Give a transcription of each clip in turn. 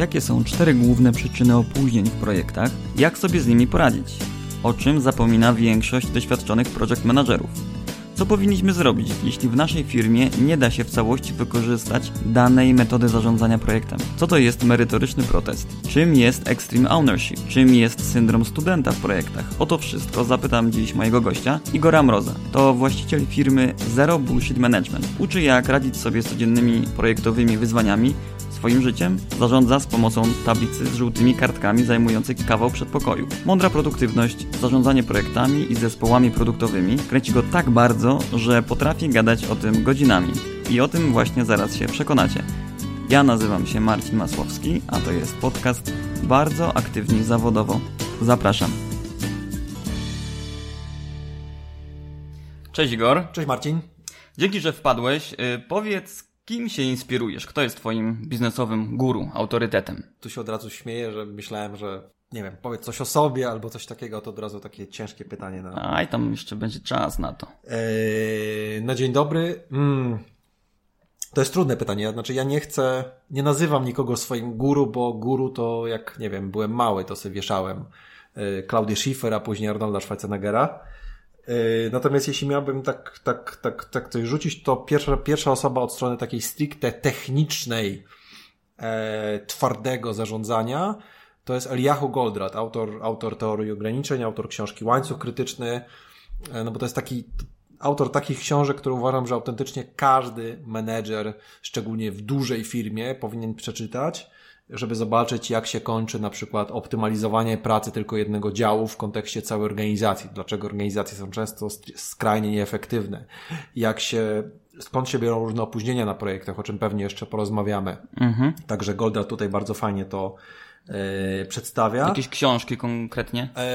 Jakie są cztery główne przyczyny opóźnień w projektach? Jak sobie z nimi poradzić? O czym zapomina większość doświadczonych project managerów? Co powinniśmy zrobić, jeśli w naszej firmie nie da się w całości wykorzystać danej metody zarządzania projektem? Co to jest merytoryczny protest? Czym jest extreme ownership? Czym jest syndrom studenta w projektach? O to wszystko zapytam dziś mojego gościa, Igora Mroza. To właściciel firmy Zero Bullshit Management. Uczy jak radzić sobie z codziennymi projektowymi wyzwaniami, swoim życiem zarządza z pomocą tablicy z żółtymi kartkami zajmującej kawał przedpokoju. Mądra produktywność, zarządzanie projektami i zespołami produktowymi kręci go tak bardzo, że potrafi gadać o tym godzinami. I o tym właśnie zaraz się przekonacie. Ja nazywam się Marcin Masłowski, a to jest podcast Bardzo Aktywni Zawodowo. Zapraszam. Cześć Igor. Cześć Marcin. Dzięki, że wpadłeś. Y, powiedz, Kim się inspirujesz? Kto jest twoim biznesowym guru, autorytetem? Tu się od razu śmieję, że myślałem, że nie wiem, powiedz coś o sobie albo coś takiego, to od razu takie ciężkie pytanie. Na... Aj, tam jeszcze będzie czas na to. Eee, na dzień dobry. Mm. To jest trudne pytanie. Znaczy, ja nie chcę, nie nazywam nikogo swoim guru, bo guru to jak, nie wiem, byłem mały, to sobie wieszałem Klaudię Schiffer, a później Arnolda Schwarzeneggera. Yy, natomiast jeśli miałbym tak, tak, tak, tak coś rzucić, to pierwsza, pierwsza osoba od strony takiej stricte technicznej, e, twardego zarządzania, to jest Eliahu Goldratt, autor, autor teorii ograniczeń, autor książki Łańcuch Krytyczny, e, no bo to jest taki autor takich książek, które uważam, że autentycznie każdy menedżer, szczególnie w dużej firmie, powinien przeczytać żeby zobaczyć, jak się kończy na przykład optymalizowanie pracy tylko jednego działu w kontekście całej organizacji. Dlaczego organizacje są często skrajnie nieefektywne. Jak się, skąd się biorą różne opóźnienia na projektach, o czym pewnie jeszcze porozmawiamy. Mhm. Także Golda tutaj bardzo fajnie to e, przedstawia. Jakieś książki konkretnie? E,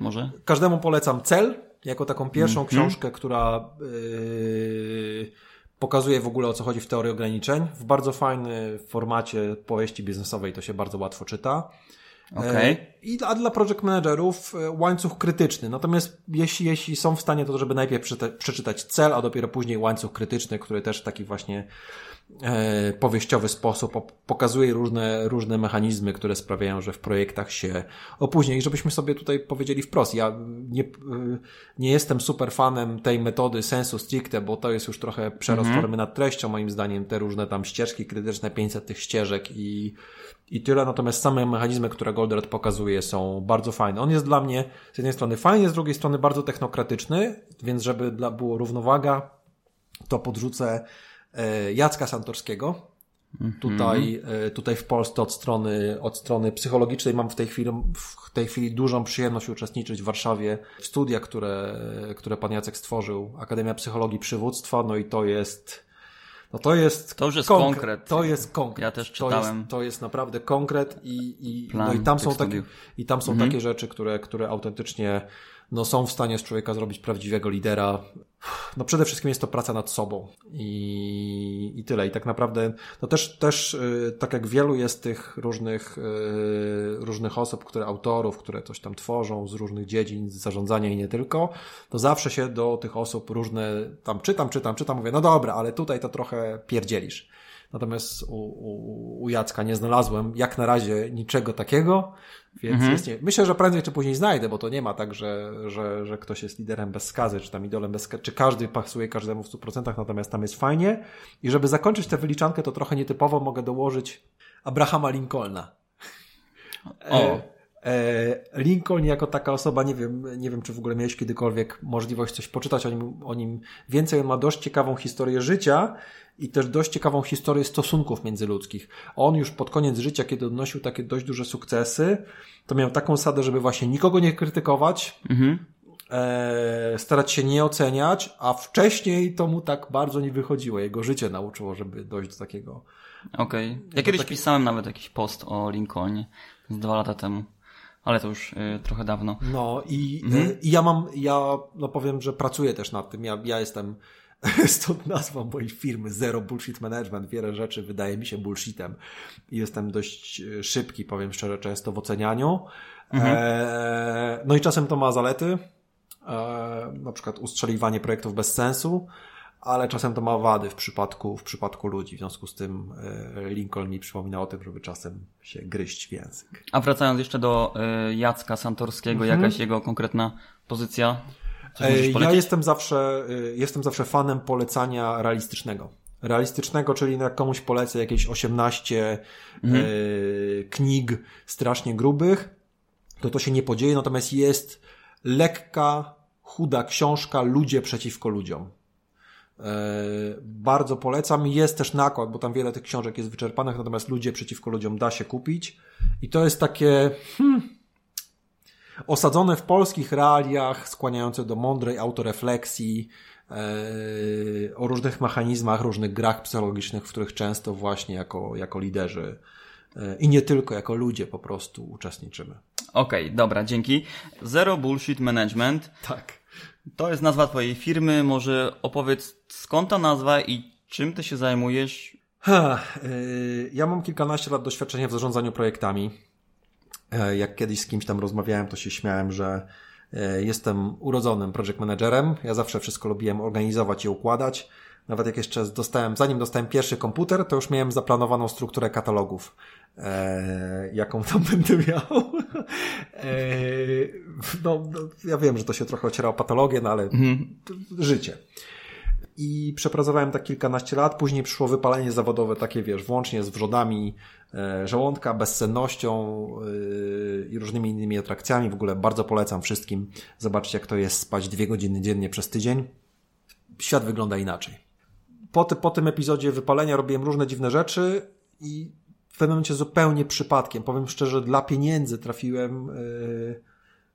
Może? Każdemu polecam Cel, jako taką pierwszą mhm. książkę, która e, pokazuje w ogóle o co chodzi w teorii ograniczeń. W bardzo fajny formacie powieści biznesowej to się bardzo łatwo czyta. Okay. I a dla project managerów e, łańcuch krytyczny. Natomiast jeśli, jeśli są w stanie, to żeby najpierw przeczytać cel, a dopiero później łańcuch krytyczny, który też taki właśnie e, powieściowy sposób pokazuje różne, różne mechanizmy, które sprawiają, że w projektach się opóźnia. I żebyśmy sobie tutaj powiedzieli wprost, ja nie, e, nie jestem super fanem tej metody sensu stricte, bo to jest już trochę przerost mhm. formy nad treścią, moim zdaniem, te różne tam ścieżki krytyczne, 500 tych ścieżek i i tyle, natomiast same mechanizmy, które Goldratt pokazuje są bardzo fajne. On jest dla mnie z jednej strony fajny, z drugiej strony bardzo technokratyczny, więc żeby dla, było równowaga, to podrzucę e, Jacka Santorskiego. Tutaj, e, tutaj w Polsce od strony, od strony psychologicznej mam w tej chwili, w tej chwili dużą przyjemność uczestniczyć w Warszawie w studiach, które, które pan Jacek stworzył, Akademia Psychologii Przywództwa, no i to jest no to jest. To już jest konkret. konkret. To jest konkret. Ja też czytałem. To jest, to jest naprawdę konkret i, i, no i tam są takie, i tam są mhm. takie rzeczy, które, które autentycznie no, są w stanie z człowieka zrobić prawdziwego lidera. No przede wszystkim jest to praca nad sobą i, i tyle. I tak naprawdę, no też, też y, tak jak wielu jest tych różnych, y, różnych osób, które autorów, które coś tam tworzą z różnych dziedzin, z zarządzania i nie tylko, to zawsze się do tych osób różne tam czytam, czytam, czytam, mówię, no dobra, ale tutaj to trochę pierdzielisz. Natomiast u, u, u Jacka nie znalazłem jak na razie niczego takiego, więc mhm. jest nie... myślę, że prędzej czy później znajdę, bo to nie ma tak, że, że, że ktoś jest liderem bez skazy, czy tam idolem bez skazy, czy każdy pasuje każdemu w 100%, natomiast tam jest fajnie. I żeby zakończyć tę wyliczankę, to trochę nietypowo mogę dołożyć Abrahama Lincolna. O. E, Lincoln jako taka osoba, nie wiem, nie wiem, czy w ogóle miałeś kiedykolwiek możliwość coś poczytać o nim, o nim więcej. On ma dość ciekawą historię życia i też dość ciekawą historię stosunków międzyludzkich. On już pod koniec życia, kiedy odnosił takie dość duże sukcesy, to miał taką sadę, żeby właśnie nikogo nie krytykować, mhm. e, starać się nie oceniać, a wcześniej to mu tak bardzo nie wychodziło. Jego życie nauczyło, żeby dojść do takiego. Okej. Okay. Ja kiedyś taki... pisałem nawet jakiś post o Lincolnie z dwa lata temu ale to już y, trochę dawno. No i, mhm. y, ja mam, ja no powiem, że pracuję też nad tym. Ja, ja jestem, stąd nazwa mojej firmy Zero Bullshit Management. Wiele rzeczy wydaje mi się bullshitem. Jestem dość y, szybki, powiem szczerze, często w ocenianiu. Mhm. E, no i czasem to ma zalety. E, na przykład ustrzeliwanie projektów bez sensu ale czasem to ma wady w przypadku, w przypadku ludzi. W związku z tym e, Lincoln mi przypomina o tym, żeby czasem się gryźć w język. A wracając jeszcze do e, Jacka Santorskiego, mhm. jakaś jego konkretna pozycja? E, ja jestem zawsze, jestem zawsze fanem polecania realistycznego. Realistycznego, czyli jak komuś polecę jakieś 18 mhm. knig strasznie grubych, to to się nie podzieje, natomiast jest lekka, chuda książka Ludzie przeciwko ludziom. E, bardzo polecam. Jest też nakład, bo tam wiele tych książek jest wyczerpanych, natomiast ludzie przeciwko ludziom da się kupić. I to jest takie hmm, osadzone w polskich realiach, skłaniające do mądrej autorefleksji, e, o różnych mechanizmach, różnych grach psychologicznych, w których często właśnie jako, jako liderzy e, i nie tylko jako ludzie po prostu uczestniczymy. Okej, okay, dobra, dzięki. Zero Bullshit Management. Tak. To jest nazwa twojej firmy. Może opowiedz skąd ta nazwa i czym ty się zajmujesz? Ha, yy, ja mam kilkanaście lat doświadczenia w zarządzaniu projektami. Yy, jak kiedyś z kimś tam rozmawiałem, to się śmiałem, że yy, jestem urodzonym project managerem. Ja zawsze wszystko lubiłem organizować i układać. Nawet jak jeszcze dostałem, zanim dostałem pierwszy komputer, to już miałem zaplanowaną strukturę katalogów, e, jaką tam będę miał. E, no, no, ja wiem, że to się trochę ociera o patologię, no ale mhm. życie. I przepracowałem tak kilkanaście lat, później przyszło wypalenie zawodowe takie, wiesz, włącznie z wrzodami e, żołądka, bezsennością e, i różnymi innymi atrakcjami. W ogóle bardzo polecam wszystkim zobaczyć, jak to jest spać dwie godziny dziennie przez tydzień. Świat wygląda inaczej po, po tym epizodzie wypalenia robiłem różne dziwne rzeczy i w pewnym momencie zupełnie przypadkiem, powiem szczerze, dla pieniędzy trafiłem, yy,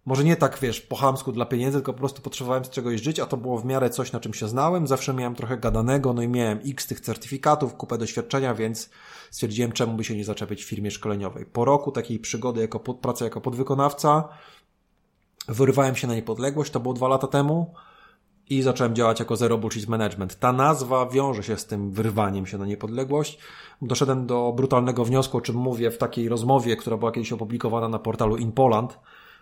może nie tak, wiesz, po chamsku dla pieniędzy, tylko po prostu potrzebowałem z czegoś żyć, a to było w miarę coś, na czym się znałem, zawsze miałem trochę gadanego, no i miałem x tych certyfikatów, kupę doświadczenia, więc stwierdziłem, czemu by się nie zaczepić w firmie szkoleniowej. Po roku takiej przygody jako pod, praca jako podwykonawca, wyrywałem się na niepodległość, to było dwa lata temu, i zacząłem działać jako Zero Bullshit Management. Ta nazwa wiąże się z tym wyrwaniem się na niepodległość. Doszedłem do brutalnego wniosku, o czym mówię w takiej rozmowie, która była kiedyś opublikowana na portalu In Poland.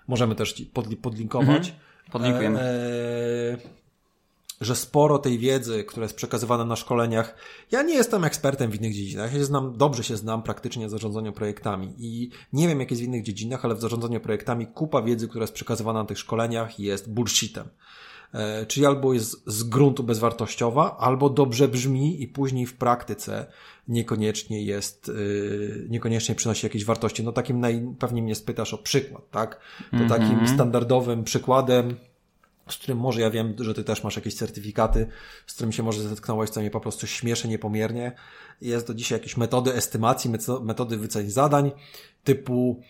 Możemy też podlinkować. Mhm. Podlinkujemy. Eee, że sporo tej wiedzy, która jest przekazywana na szkoleniach, ja nie jestem ekspertem w innych dziedzinach, ja się znam, dobrze się znam praktycznie w zarządzaniu projektami i nie wiem jak jest w innych dziedzinach, ale w zarządzaniu projektami kupa wiedzy, która jest przekazywana na tych szkoleniach jest bullshitem. E, czyli albo jest z gruntu bezwartościowa, albo dobrze brzmi i później w praktyce niekoniecznie jest, e, niekoniecznie przynosi jakieś wartości. No takim najpewniej mnie spytasz o przykład, tak? To mm -hmm. takim standardowym przykładem, z którym może ja wiem, że ty też masz jakieś certyfikaty, z którym się może zetknąłeś, co mnie po prostu śmieszy niepomiernie. Jest do dzisiaj jakieś metody estymacji, metody wyceń zadań, typu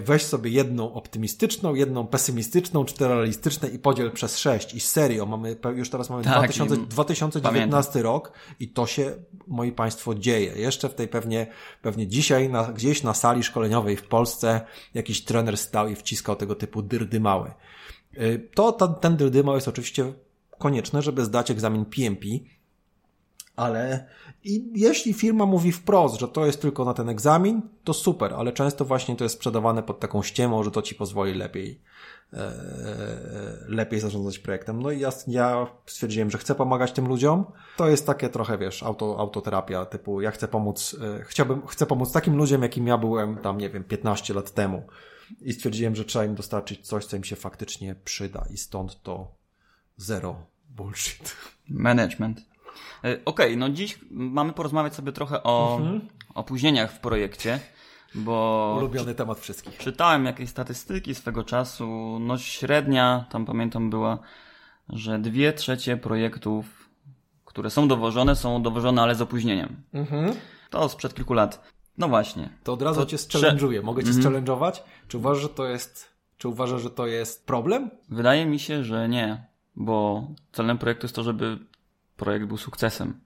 weź sobie jedną optymistyczną, jedną pesymistyczną, cztery realistyczne i podziel przez sześć. I serio, mamy, już teraz mamy tak, 2000, 2019 pamiętam. rok i to się, moi Państwo, dzieje. Jeszcze w tej pewnie, pewnie dzisiaj na, gdzieś na sali szkoleniowej w Polsce jakiś trener stał i wciskał tego typu dyrdymały. E, to, ten, ten dyrdymał jest oczywiście konieczne, żeby zdać egzamin PMP, Ale i jeśli firma mówi wprost, że to jest tylko na ten egzamin, to super, ale często właśnie to jest sprzedawane pod taką ściemą, że to ci pozwoli lepiej e, lepiej zarządzać projektem. No i ja, ja stwierdziłem, że chcę pomagać tym ludziom. To jest takie trochę, wiesz, auto, autoterapia, typu ja chcę pomóc, e, chciałbym, chcę pomóc takim ludziom, jakim ja byłem tam, nie wiem, 15 lat temu. I stwierdziłem, że trzeba im dostarczyć coś, co im się faktycznie przyda i stąd to zero bullshit. Management. E, okej, okay, no dziś mamy porozmawiać sobie trochę o mhm. opóźnieniach w projekcie, bo... Ulubiony temat wszystkich. Czytałem jakieś statystyki swego czasu, no średnia, tam pamiętam była, że dwie trzecie projektów, które są dowożone, są dowożone, ale z opóźnieniem. Mhm. To sprzed kilku lat. No właśnie. To od razu to cię challenge'uję. Mogę cię mhm. challenge'ować? Czy uważasz, że to jest, czy uważasz, że to jest problem? Wydaje mi się, że nie, bo celem projektu jest to, żeby projekt był sukcesem.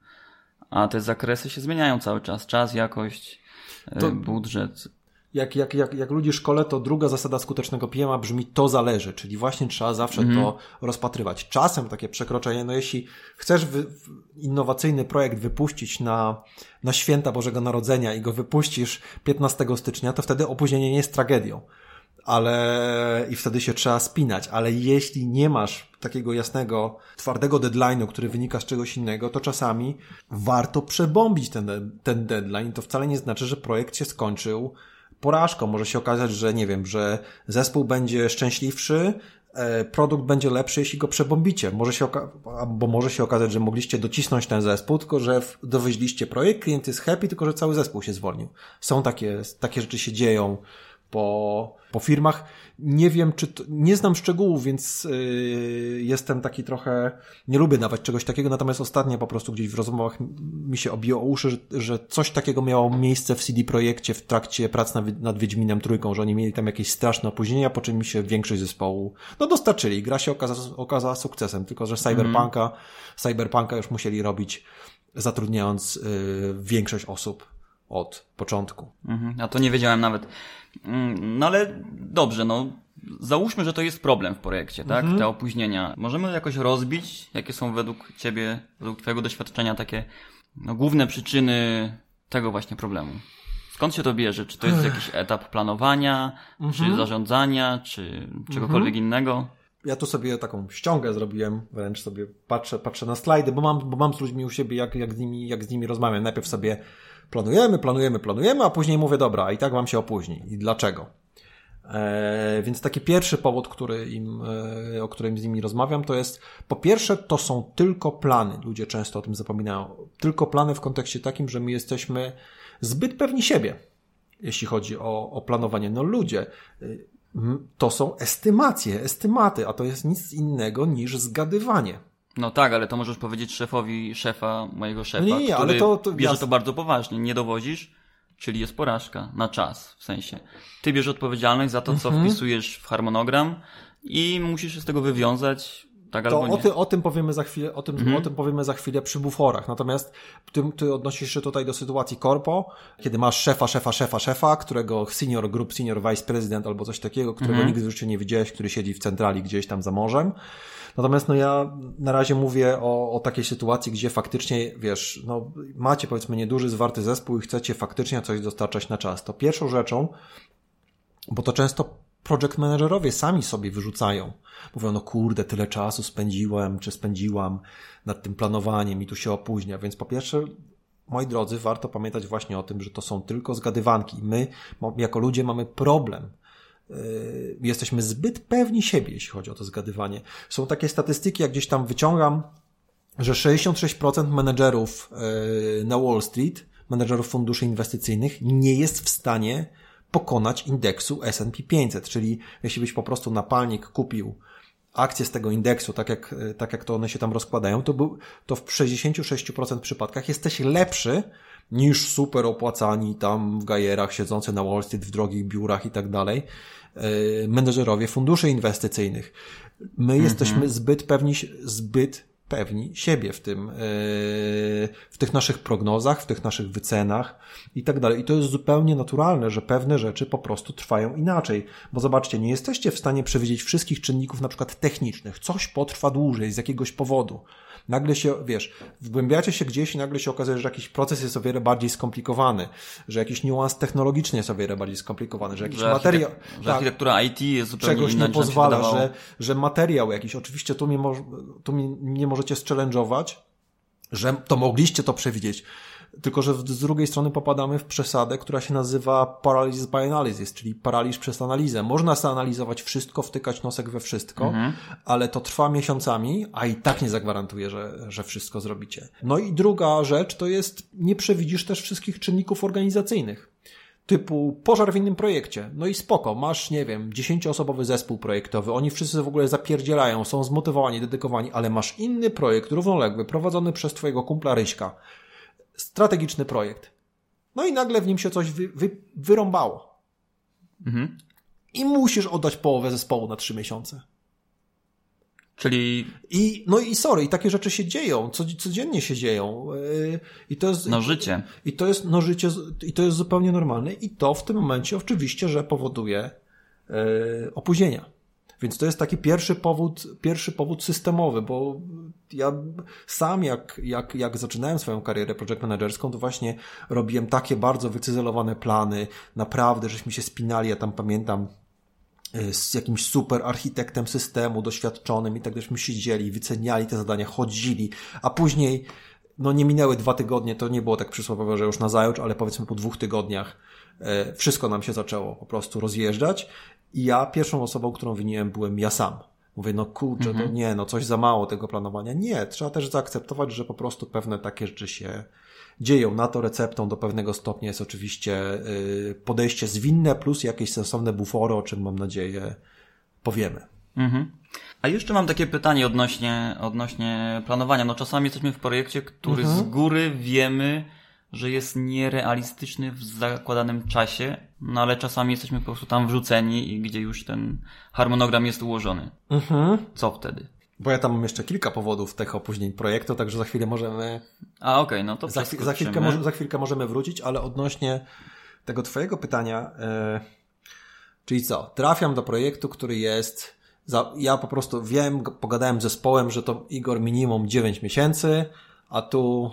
A te zakresy się zmieniają cały czas. Czas, jakość, e, to... budżet jak, jak, jak, jak ludzi szkole, to druga zasada skutecznego PM brzmi to zależy, czyli właśnie trzeba zawsze mm. to rozpatrywać. Czasem takie przekroczenie, no jeśli chcesz wy, innowacyjny projekt wypuścić na, na święta Bożego Narodzenia i go wypuścisz 15 stycznia, to wtedy opóźnienie nie jest tragedią. Ale i wtedy się trzeba spinać, ale jeśli nie masz takiego jasnego, twardego deadline'u, który wynika z czegoś innego, to czasami warto przebombić ten, ten deadline. To wcale nie znaczy, że projekt się skończył porażką. Może się okazać, że nie wiem, że zespół będzie szczęśliwszy, e, produkt będzie lepszy, jeśli go przebombicie. Może się bo może się okazać, że mogliście docisnąć ten zespół, tylko że dowieźliście projekt, klient jest happy, tylko że cały zespół się zwolnił. Są takie, takie rzeczy się dzieją po, po firmach. Nie wiem, czy to, nie znam szczegółów, więc yy, jestem taki trochę, nie lubię dawać czegoś takiego, natomiast ostatnio po prostu gdzieś w rozmowach mi się obiło o uszy, że, że coś takiego miało miejsce w CD Projekcie w trakcie prac nad, nad Wiedźminem Trójką, że oni mieli tam jakieś straszne opóźnienia, po czym mi się większość zespołu, no dostarczyli. Gra się okazała, okazała sukcesem, tylko że Cyberpunka, mm. Cyberpunka już musieli robić zatrudniając yy, większość osób od początku. Mhm, a to nie wiedziałem nawet. Mm, no ale dobrze, no załóżmy, że to jest problem w projekcie, tak? Mhm. Te opóźnienia. Możemy jakoś rozbić, jakie są według Ciebie, według Twojego doświadczenia takie no, główne przyczyny tego właśnie problemu? Skąd się to bierze? Czy to jest jakiś etap planowania, mhm. czy zarządzania, czy czegokolwiek mhm. innego? Ja tu sobie taką ściągę zrobiłem, wręcz sobie patrzę, patrzę na slajdy, bo mam, bo mam z ludźmi u siebie, jak, jak, z nimi, jak z nimi rozmawiam. Najpierw sobie planujemy, planujemy, planujemy, a później mówię, dobra, i tak wam się opóźni. I dlaczego? E, więc taki pierwszy powód, który im, e, o którym z nimi rozmawiam, to jest po pierwsze, to są tylko plany. Ludzie często o tym zapominają. Tylko plany w kontekście takim, że my jesteśmy zbyt pewni siebie, jeśli chodzi o, o planowanie. No ludzie, y, to są estymacje, estymaty, a to jest nic innego niż zgadywanie. No tak, ale to możesz powiedzieć szefowi szefa, mojego szefa, no nie, nie, ale to, to bierze to bardzo poważnie. Nie dowozisz, czyli jest porażka na czas, w sensie. Ty bierzesz odpowiedzialność za to, co mhm. wpisujesz w harmonogram i musisz się z tego wywiązać, tak to o, ty, o, tym powiemy za chwilę, o tym, mhm. o tym powiemy za chwilę przy buforach. Natomiast ty, ty odnosisz się tutaj do sytuacji korpo, kiedy masz szefa, szefa, szefa, szefa, którego senior group, senior vice president albo coś takiego, którego mhm. nigdy w życiu nie widziałeś, który siedzi w centrali gdzieś tam za morzem Natomiast no ja na razie mówię o, o takiej sytuacji, gdzie faktycznie, wiesz, no macie powiedzmy nieduży zwarty zespół i chcecie faktycznie coś dostarczać na czas. To pierwszą rzeczą, bo to często project managerowie sami sobie wyrzucają. Mówią, no kurde, tyle czasu spędziłem, czy spędziłam nad tym planowaniem i tu się opóźnia. Więc po pierwsze, moi drodzy, warto pamiętać właśnie o tym, że to są tylko zgadywanki. My, jako ludzie, mamy problem jesteśmy zbyt pewni siebie, jeśli chodzi o to zgadywanie. Są takie statystyki, jak gdzieś tam wyciągam, że 66% menedżerów y, na Wall Street, menedżerów funduszy inwestycyjnych, nie jest w stanie pokonać indeksu S&P 500, czyli jeśli byś po prostu na palnik kupił akcje z tego indeksu, tak jak, y, tak jak to one się tam rozkładają, to, był, to w 66% przypadkach jesteś lepszy niż super opłacani tam w gajerach, siedzący na Wall Street, w drogich biurach i tak dalej, menedżerowie funduszy inwestycyjnych. My -hmm. jesteśmy zbyt pewni, zbyt pewni siebie w tym, e, w tych naszych prognozach, w tych naszych wycenach i tak dalej. I to jest zupełnie naturalne, że pewne rzeczy po prostu trwają inaczej. Bo zobaczcie, nie jesteście w stanie przewidzieć wszystkich czynników, na przykład technicznych. Coś potrwa dłużej z jakiegoś powodu. Nagle się, wiesz, wgłębiacie się gdzieś i nagle się okazuje, że jakiś proces jest o wiele bardziej skomplikowany, że jakiś niuans technologiczny jest o wiele bardziej skomplikowany, że jakiś Że, materiał... architek- że tak, architektura IT jest zupełnie czegoś inna nie pozwala, że, że materiał jakiś, oczywiście tu mnie, moż, tu mnie nie możecie challenge'ować, że to mogliście to przewidzieć, tylko że z drugiej strony popadamy w przesadę, która się nazywa paralysis by analysis, czyli paraliż przez analizę. Można zanalizować wszystko, wtykać nosek we wszystko, ale to trwa miesiącami, a i tak nie zagwarantuje, że, że wszystko zrobicie. No i druga rzecz to jest, nie przewidzisz też wszystkich czynników organizacyjnych typu pożar w innym projekcie. No i spoko, masz, nie wiem, dziesięcioosobowy zespół projektowy, oni wszyscy w ogóle zapierdzielają, są zmotywowani, dedykowani, ale masz inny projekt równoległy, prowadzony przez twojego kumpla Ryśka. Strategiczny projekt. No i nagle w nim się coś wy, wy, wyrąbało. Mhm. I musisz oddać połowę zespołu na trzy miesiące. Czyli I, no i sorry, i takie rzeczy się dzieją, co, codziennie się dzieją. Yy, I to jest, no życie. I to jest, no życie, i to jest zupełnie normalne i to w tym momencie oczywiście, że powoduje e, opóźnienia. Więc to jest taki pierwszy powód, pierwszy powód systemowy, bo ja sam jak, jak, jak zaczynałem swoją karierę project managerską, to właśnie robiłem takie bardzo wycyzelowane plany, naprawdę, żeśmy się spinali, ja tam pamiętam, y, z jakimś super architektem systemu, doświadczonym i tak żeśmy siedzieli, wyceniali te zadania, chodzili, a później no nie minęły dwa tygodnie, to nie było tak przysłowiowo, że już na zajutrz, ale powiedzmy po dwóch tygodniach e, wszystko nam się zaczęło po prostu rozjeżdżać i ja pierwszą osobą, którą winiłem byłem ja sam. Mówię, no kurczę, to nie, no coś za mało tego planowania. Nie, trzeba też zaakceptować, że po prostu pewne takie rzeczy się dzieją. Na to receptą do pewnego stopnia jest oczywiście y, podejście zwinne plus jakieś sensowne bufory, o czym mam nadzieję powiemy. Mhm. A jeszcze mam takie pytanie odnośnie, odnośnie planowania. No czasami jesteśmy w projekcie, który z góry wiemy, że jest nierealistyczny w zakładanym czasie, no ale czasami jesteśmy po prostu tam wrzuceni i gdzie już ten harmonogram jest ułożony. Co wtedy? Bo ja tam mam jeszcze kilka powodów tych opóźnień projektu, także za chwilę możemy A okej, no to Za, za, chwilkę może, za chwilkę możemy wrócić, ale odnośnie tego Twojego pytania, e, czyli co? Trafiam do projektu, który jest. Za, ja po prostu wiem, pogadałem z zespołem, że to Igor minimum 9 miesięcy, a tu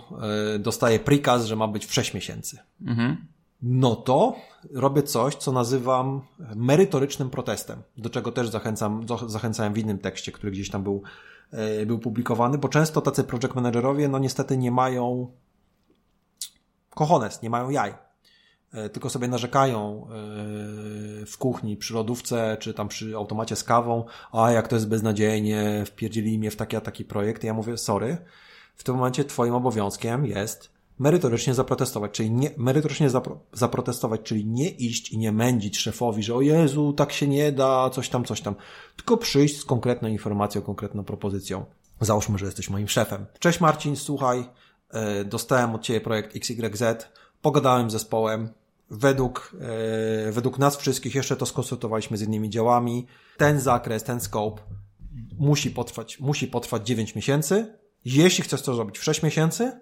e, dostaję prikaz, że ma być w 6 miesięcy. Mhm. No to robię coś, co nazywam merytorycznym protestem, do czego też zachęcam, zachęcałem w innym tekście, który gdzieś tam był, e, był publikowany, bo często tacy project managerowie, no niestety nie mają kochones, nie mają jaj. E, Tylko sobie narzekają w kuchni, przy lodówce, czy tam przy automacie z kawą, a jak to jest beznadziejnie, wpierdzili mnie w taki a taki projekt. I ja mówię, sorry, w tym momencie twoim obowiązkiem jest merytorycznie zaprotestować, czyli nie, merytorycznie zapro, zaprotestować, czyli nie iść i nie mędzić szefowi, że o Jezu, tak się nie da, coś tam, coś tam, tylko przyjść z konkretną informacją, konkretną propozycją. Załóżmy, że jesteś moim szefem. Cześć Marcin, słuchaj, e, dostałem od Ciebie projekt XYZ, pogadałem z zespołem, według, e, według nas wszystkich jeszcze to skonsultowaliśmy z innymi działami. Ten zakres, ten scope musi potrwać, musi potrwać 9 miesięcy. Jeśli chcesz to zrobić w 6 miesięcy,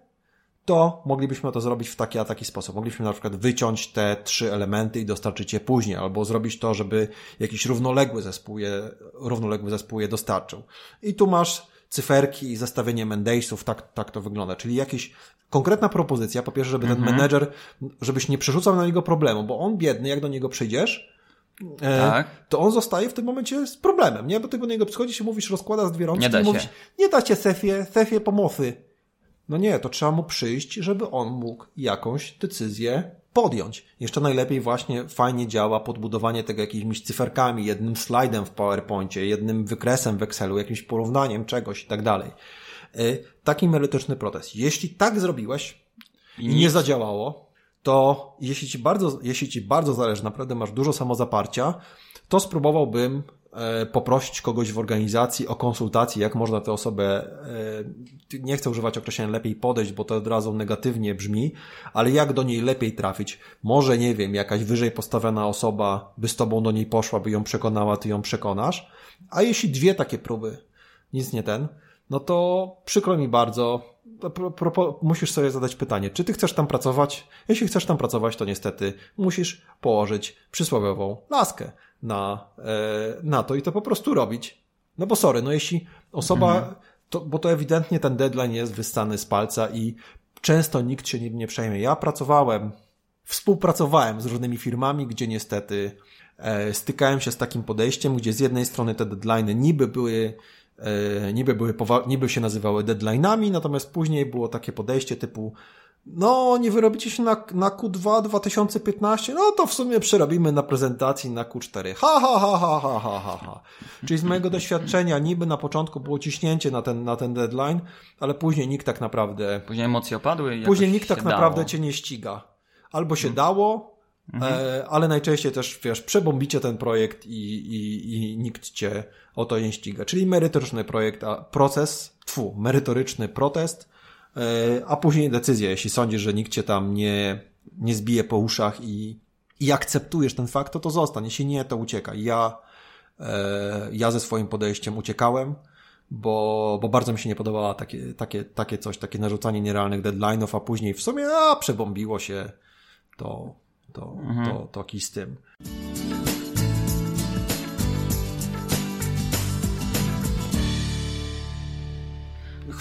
to moglibyśmy to zrobić w taki a taki sposób. Moglibyśmy na przykład wyciąć te trzy elementy i dostarczyć je później, albo zrobić to, żeby jakiś równoległy zespół je, równoległy zespół je dostarczył. I tu masz cyferki i zestawienie Mendaysów, tak, tak to wygląda. Czyli jakieś konkretna propozycja, po pierwsze, żeby ten menedżer, żebyś nie przerzucał na niego problemu, bo on biedny, jak do niego przyjdziesz, Tak. to on zostaje w tym momencie z problemem, nie? Bo ty do niego przychodzisz i mówisz, rozkładasz dwie rączki Nie da i się. mówisz, nie da się sefie, sefie pomocy. No nie, to trzeba mu przyjść, żeby on mógł jakąś decyzję podjąć. Jeszcze najlepiej właśnie fajnie działa podbudowanie tego jakimiś cyferkami, jednym slajdem w PowerPoincie, jednym wykresem w Excelu, jakimś porównaniem czegoś i tak dalej. Y, Taki merytoryczny protest. Jeśli tak zrobiłeś i nie nic. zadziałało, to jeśli ci bardzo, jeśli ci bardzo zależy, naprawdę masz dużo samozaparcia, to spróbowałbym e, poprosić kogoś w organizacji o konsultację, jak można tę osobę, e, nie chcę używać określenia lepiej podejść, bo to od razu negatywnie brzmi, ale jak do niej lepiej trafić. Może, nie wiem, jakaś wyżej postawiona osoba by z tobą do niej poszła, by ją przekonała, ty ją przekonasz, a jeśli dwie takie próby, nic nie ten, no to przykro mi bardzo, pro, pro, musisz sobie zadać pytanie, czy ty chcesz tam pracować? Jeśli chcesz tam pracować, to niestety musisz położyć przysłowiową laskę na, e, na to i to po prostu robić. No bo sorry, no jeśli osoba, to, bo to ewidentnie ten deadline jest wystany z palca i często nikt się nim nie przejmie. Ja pracowałem, współpracowałem z różnymi firmami, gdzie niestety e, stykałem się z takim podejściem, gdzie z jednej strony te deadlines niby były niby, były, niby się nazywały deadline'ami, natomiast później było takie podejście typu no, nie wyrobicie się na, na Q2 2015, no to w sumie przerobimy na prezentacji na Q4. Ha, ha, ha, ha, ha, ha, ha, ha. Czyli z mojego doświadczenia niby na początku było ciśnięcie na ten, na ten deadline, ale później nikt tak naprawdę... Później emocje opadły i Później nikt tak naprawdę dało. cię nie ściga. Albo się hmm. dało, mhm. e, ale najczęściej też, wiesz, przebombicie ten projekt i, i, i nikt cię o to nie ściga. Czyli merytoryczny projekt, a proces, tfu, merytoryczny protest, E, a później decyzja, jeśli sądzisz, że nikt cię tam nie, nie zbije po uszach i, i akceptujesz ten fakt, to to zostań. Jeśli nie, to uciekaj. Ja, e, ja ze swoim podejściem uciekałem, bo, bo bardzo mi się nie podobało takie, takie, takie coś, takie narzucanie nierealnych deadline'ów, a później w sumie, a, przebombiło się, to, to, mhm. to, to, to z tym.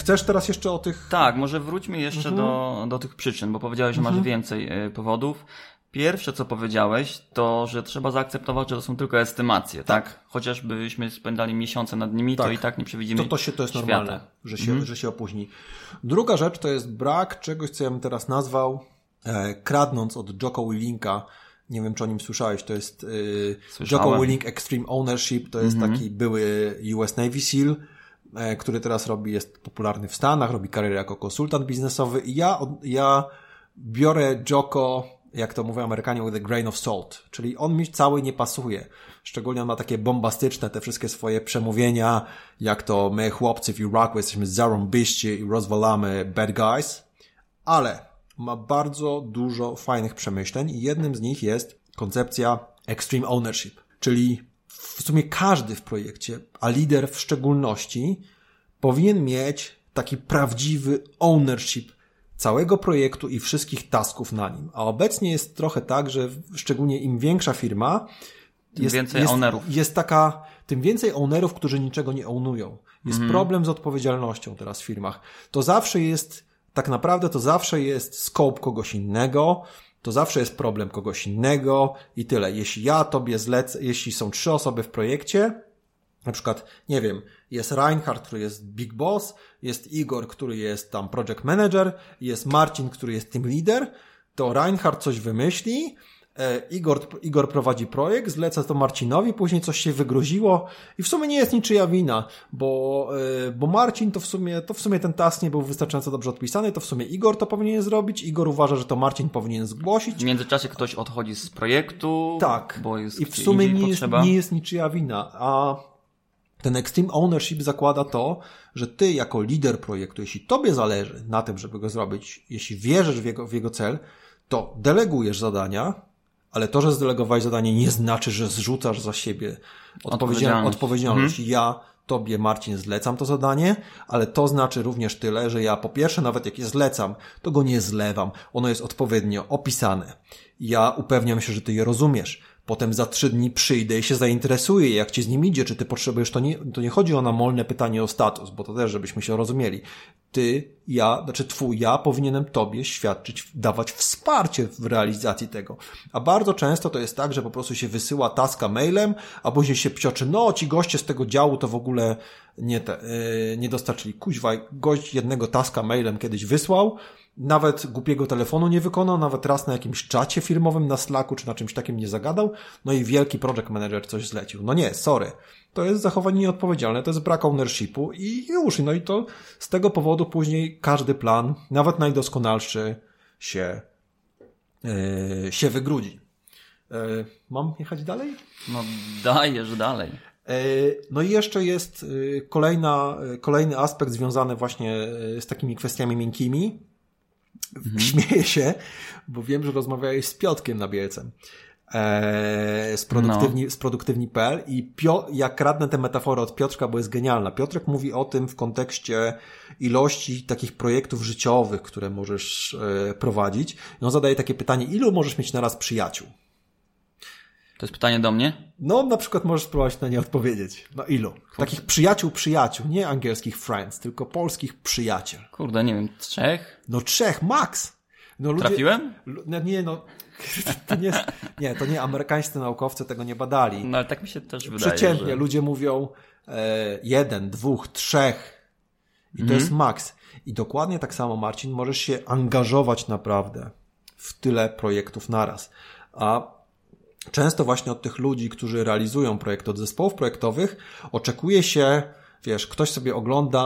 Chcesz teraz jeszcze o tych... Tak, może wróćmy jeszcze mhm. do, do tych przyczyn, bo powiedziałeś, że masz mhm. więcej e, powodów. Pierwsze, co powiedziałeś, to, że trzeba zaakceptować, że to są tylko estymacje, tak? tak? Chociażbyśmy spędzali miesiące nad nimi, tak. to i tak nie przewidzimy To, to, się, to jest świata. normalne, że się, mhm. że się opóźni. Druga rzecz to jest brak czegoś, co ja bym teraz nazwał, kradnąc od Jocko Willinka, nie wiem, czy o nim słyszałeś, to jest e, Jocko Willink Extreme Ownership, to jest mhm. taki były US Navy SEAL, E, który teraz robi, jest popularny w Stanach, robi karierę jako konsultant biznesowy i ja, ja biorę Joko, jak to mówią Amerykanie, with a grain of salt, czyli on mi cały nie pasuje. Szczególnie on ma takie bombastyczne te wszystkie swoje przemówienia, jak to my chłopcy w Iraku jesteśmy zarąbiści i rozwalamy bad guys, ale ma bardzo dużo fajnych przemyśleń i jednym z nich jest koncepcja extreme ownership, czyli w sumie każdy w projekcie, a lider w szczególności, powinien mieć taki prawdziwy ownership całego projektu i wszystkich tasków na nim. A obecnie jest trochę tak, że szczególnie im większa firma, tym jest, więcej jest, ownerów. Jest taka, tym więcej ownerów, którzy niczego nie ownują. Jest mm. problem z odpowiedzialnością teraz w firmach. To zawsze jest, tak naprawdę to zawsze jest scope kogoś innego, to zawsze jest problem kogoś innego i tyle. Jeśli ja tobie zlecę, jeśli są trzy osoby w projekcie, na przykład, nie wiem, jest Reinhard, który jest big boss, jest Igor, który jest tam project manager, jest Marcin, który jest team leader, to Reinhard coś wymyśli, Igor, Igor prowadzi projekt, zleca to Marcinowi, później coś się wygroziło i w sumie nie jest niczyja wina, bo, e, bo Marcin to w sumie, to w sumie ten task nie był wystarczająco dobrze odpisany, to w sumie Igor to powinien zrobić, Igor uważa, że to Marcin powinien zgłosić. W międzyczasie ktoś odchodzi z projektu, tak. bo jest I w sumie nie jest, nie jest niczyja wina, a ten Extreme Ownership zakłada to, że ty jako lider projektu, jeśli tobie zależy na tym, żeby go zrobić, jeśli wierzysz w jego, w jego cel, to delegujesz zadania, ale to, że zdelegowałeś zadanie nie znaczy, że zrzucasz za siebie odpowiedzialność. odpowiedzialność. Mhm. Ja tobie, Marcin, zlecam to zadanie, ale to znaczy również tyle, że ja po pierwsze, nawet jak je zlecam, to go nie zlewam. Ono jest odpowiednio opisane. Ja upewniam się, że ty je rozumiesz. Potem za trzy dni przyjdę i się zainteresuję, jak ci z nim idzie, czy ty potrzebujesz, to nie, to nie chodzi o namolne pytanie o status, bo to też, żebyśmy się rozumieli. Ty, ja, znaczy twój ja powinienem tobie świadczyć, dawać wsparcie w realizacji tego. A bardzo często to jest tak, że po prostu się wysyła taska mailem, a później się pcioczy, no ci goście z tego działu to w ogóle nie, te, yy, nie dostarczyli. Kuźwa, gość jednego taska mailem kiedyś wysłał, nawet głupiego telefonu nie wykonał, nawet raz na jakimś czacie firmowym na Slacku czy na czymś takim nie zagadał, no i wielki project manager coś zlecił. No nie, sorry. To jest zachowanie nieodpowiedzialne, to jest brak ownershipu i już, no i to z tego powodu później każdy plan, nawet najdoskonalszy się, yy, się wygrudzi. Yy, mam jechać dalej? No dajesz dalej. E, no i jeszcze jest kolejna, kolejny aspekt związany właśnie z takimi kwestiami miękkimi, Mhm. Śmieję się, bo wiem, że rozmawiałeś z Piotkiem Nabielcem z, produktywni, no. z produktywni.pl i Pio, jak kradnę tę metaforę od Piotrka, bo jest genialna. Piotrek mówi o tym w kontekście ilości takich projektów życiowych, które możesz e, prowadzić. I on zadaje takie pytanie, ilu możesz mieć naraz przyjaciół? To jest pytanie do mnie? No, na przykład możesz spróbować na nie odpowiedzieć. No ilu? Takich przyjaciół, przyjaciół, nie angielskich friends, tylko polskich przyjaciół. Kurde, nie wiem, trzech? No trzech, max! No, ludzie, Trafiłem? No, nie, no, to nie, nie, to nie, amerykańscy naukowcy tego nie badali. No ale tak mi się też wydaje. Przeciętnie że... ludzie mówią e, jeden, dwóch, trzech i Mhm. to jest maks. I dokładnie tak samo, Marcin, możesz się angażować naprawdę w tyle projektów naraz. A często właśnie od tych ludzi, którzy realizują projekty, od zespołów projektowych, oczekuje się, wiesz, ktoś sobie ogląda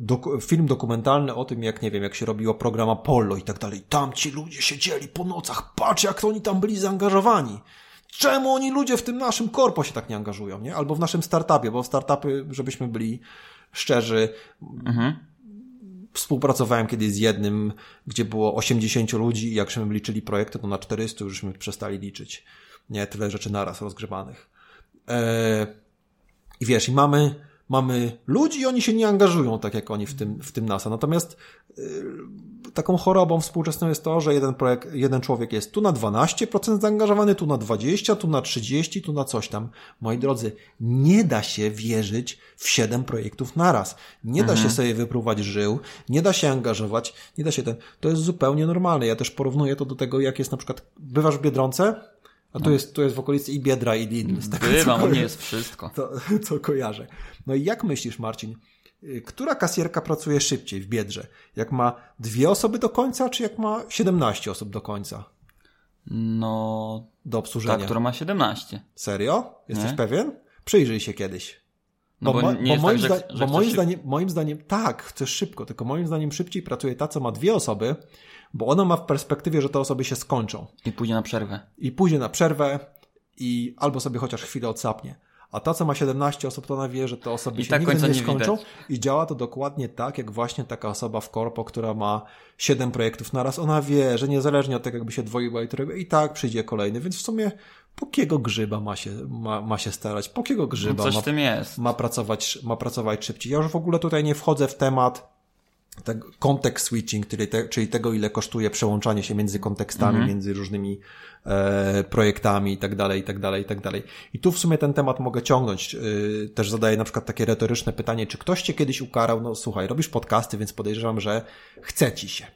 doku film dokumentalny o tym, jak, nie wiem, jak się robiło program Apollo i tak dalej. Tam ci ludzie siedzieli po nocach, patrz jak to oni tam byli zaangażowani. Czemu oni ludzie w tym naszym korpo się tak nie angażują, nie? Albo w naszym startupie, bo startupy, żebyśmy byli szczerzy, współpracowałem kiedyś z jednym, gdzie było 80 ludzi i jak żeśmy liczyli projekty, to na 400 już żeśmy przestali liczyć. Nie, tyle rzeczy naraz rozgrzebanych. Eee, I wiesz, i mamy, mamy ludzi i oni się nie angażują tak jak oni w tym, w tym NASA. Natomiast yy, taką chorobą współczesną jest to, że jeden projekt, jeden człowiek jest tu na 12% zaangażowany, tu na 20, tu na 30, tu na coś tam. Moi drodzy, nie da się wierzyć w 7 projektów naraz. Nie da się sobie wypróbować żył, nie da się angażować, nie da się ten, to jest zupełnie normalne. Ja też porównuję to do tego, jak jest na przykład, bywasz w Biedronce, a tu jest, tu jest w okolicy i Biedra i Lidl. z tego, co Bywam, kojarzę nie jest wszystko. to, co kojarzę. No i jak myślisz, Marcin, y, która kasjerka pracuje szybciej w Biedrze? Jak ma dwie osoby do końca, czy jak ma 17 osób do końca No, do ta, obsłużenia? która ma 17. Serio? Jesteś Nie. pewien? Przyjrzyj się kiedyś. No bo, mo- nie jest moim, tak, zda- że, że bo moim zdaniem, moim zdaniem, tak, chcesz szybko, tylko moim zdaniem szybciej pracuje ta, co ma dwie osoby, bo ona ma w perspektywie, że te osoby się skończą. I pójdzie na przerwę. i pójdzie na przerwę i albo sobie chociaż chwilę odsapnie. A ta, co ma 17 osób, to ona wie, że te osoby I się tak nigdy nie skończą widać. i działa to dokładnie tak, jak właśnie taka osoba w korpo, która ma 7 projektów naraz. Ona wie, że niezależnie od tego, jakby się dwoiła i którego i tak przyjdzie kolejny, więc w sumie po kiego grzyba ma się, ma, ma się starać, po kiego No grzyba coś ma, ma, pracować, ma pracować szybciej. Ja już w ogóle tutaj nie wchodzę w temat tego context switching, czyli, te, czyli tego, ile kosztuje przełączanie się między kontekstami, między różnymi e, projektami i tak dalej, i tak dalej, i tak dalej. I tu w sumie ten temat mogę ciągnąć. E, też zadaję na przykład takie retoryczne pytanie, czy ktoś cię kiedyś ukarał? No słuchaj, robisz podcasty, więc podejrzewam, że chce ci się.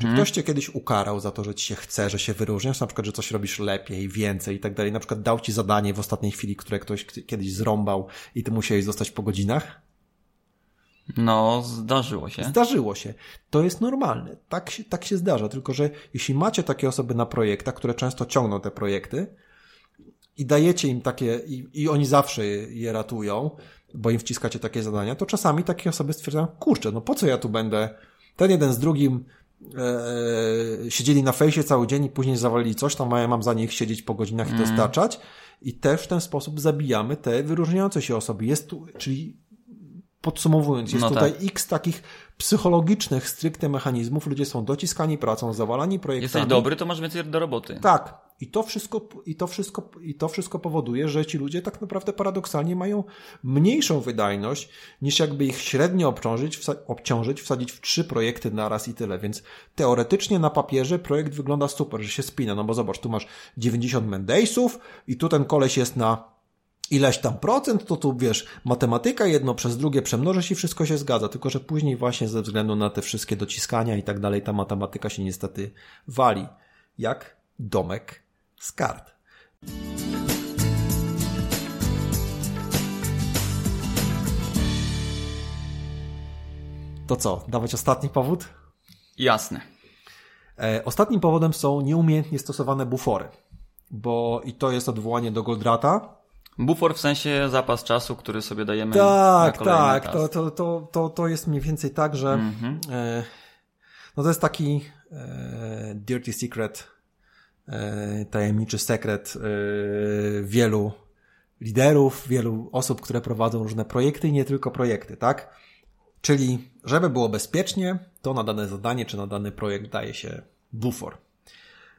Czy ktoś cię kiedyś ukarał za to, że ci się chce, że się wyróżniasz, na przykład, że coś robisz lepiej, więcej i tak dalej, na przykład dał ci zadanie w ostatniej chwili, które ktoś kiedyś zrąbał i ty musiałeś zostać po godzinach? No, zdarzyło się. Zdarzyło się. To jest normalne. Tak się, tak się zdarza. Tylko, że jeśli macie takie osoby na projektach, które często ciągną te projekty i dajecie im takie, i, i oni zawsze je, je ratują, bo im wciskacie takie zadania, to czasami takie osoby stwierdzają, kurczę, no po co ja tu będę, ten jeden z drugim e, siedzieli na fejsie cały dzień i później zawalili coś, tam ja mam za nich siedzieć po godzinach i dostarczać i też w ten sposób zabijamy te wyróżniające się osoby. Jest tu, czyli podsumowując, jest No tutaj tak. x takich psychologicznych, stricte mechanizmów. Ludzie są dociskani pracą, zawalani projektami. Jesteś dobry, to masz więcej do roboty. Tak. I to wszystko, i to wszystko, i to wszystko powoduje, że ci ludzie tak naprawdę paradoksalnie mają mniejszą wydajność, niż jakby ich średnio obciążyć, wsa- obciążyć, wsadzić w trzy projekty naraz i tyle. Więc teoretycznie na papierze projekt wygląda super, że się spina. No bo zobacz, tu masz 90 Mendaysów i tu ten koleś jest na ileś tam procent, to tu wiesz, matematyka jedno przez drugie przemnożysz i wszystko się zgadza, tylko że później właśnie ze względu na te wszystkie dociskania i tak dalej, ta matematyka się niestety wali. Jak domek z kart. To co, dawać ostatni powód? Jasne. E, ostatnim powodem są nieumiejętnie stosowane bufory, bo i to jest odwołanie do Goldrata, Bufor w sensie zapas czasu, który sobie dajemy na Tak, kolejny tak. task. To, to, to, to, to jest mniej więcej tak, że Mhm. e, no to jest taki e, dirty secret, e, tajemniczy sekret e, wielu liderów, wielu osób, które prowadzą różne projekty i nie tylko projekty, tak? Czyli, żeby było bezpiecznie, to na dane zadanie czy na dany projekt daje się bufor.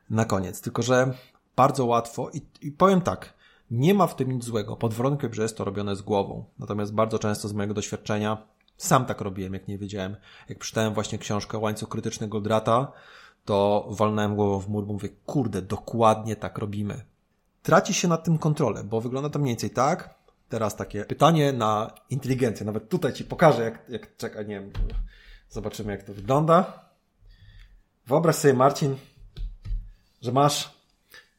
Na koniec. Tylko, że bardzo łatwo i, i powiem tak, nie ma w tym nic złego, pod warunkiem, że jest to robione z głową. Natomiast bardzo często z mojego doświadczenia, sam tak robiłem, jak nie wiedziałem. Jak przeczytałem właśnie książkę Łańcuch Krytyczny Goldrata, to walnąłem głową w mur, mówię, kurde, dokładnie tak robimy. traci się nad tym kontrolę, bo wygląda to mniej więcej tak. Teraz takie pytanie na inteligencję. Nawet tutaj ci pokażę, jak, jak czekaj, nie wiem, zobaczymy jak to wygląda. Wyobraź sobie, Marcin, że masz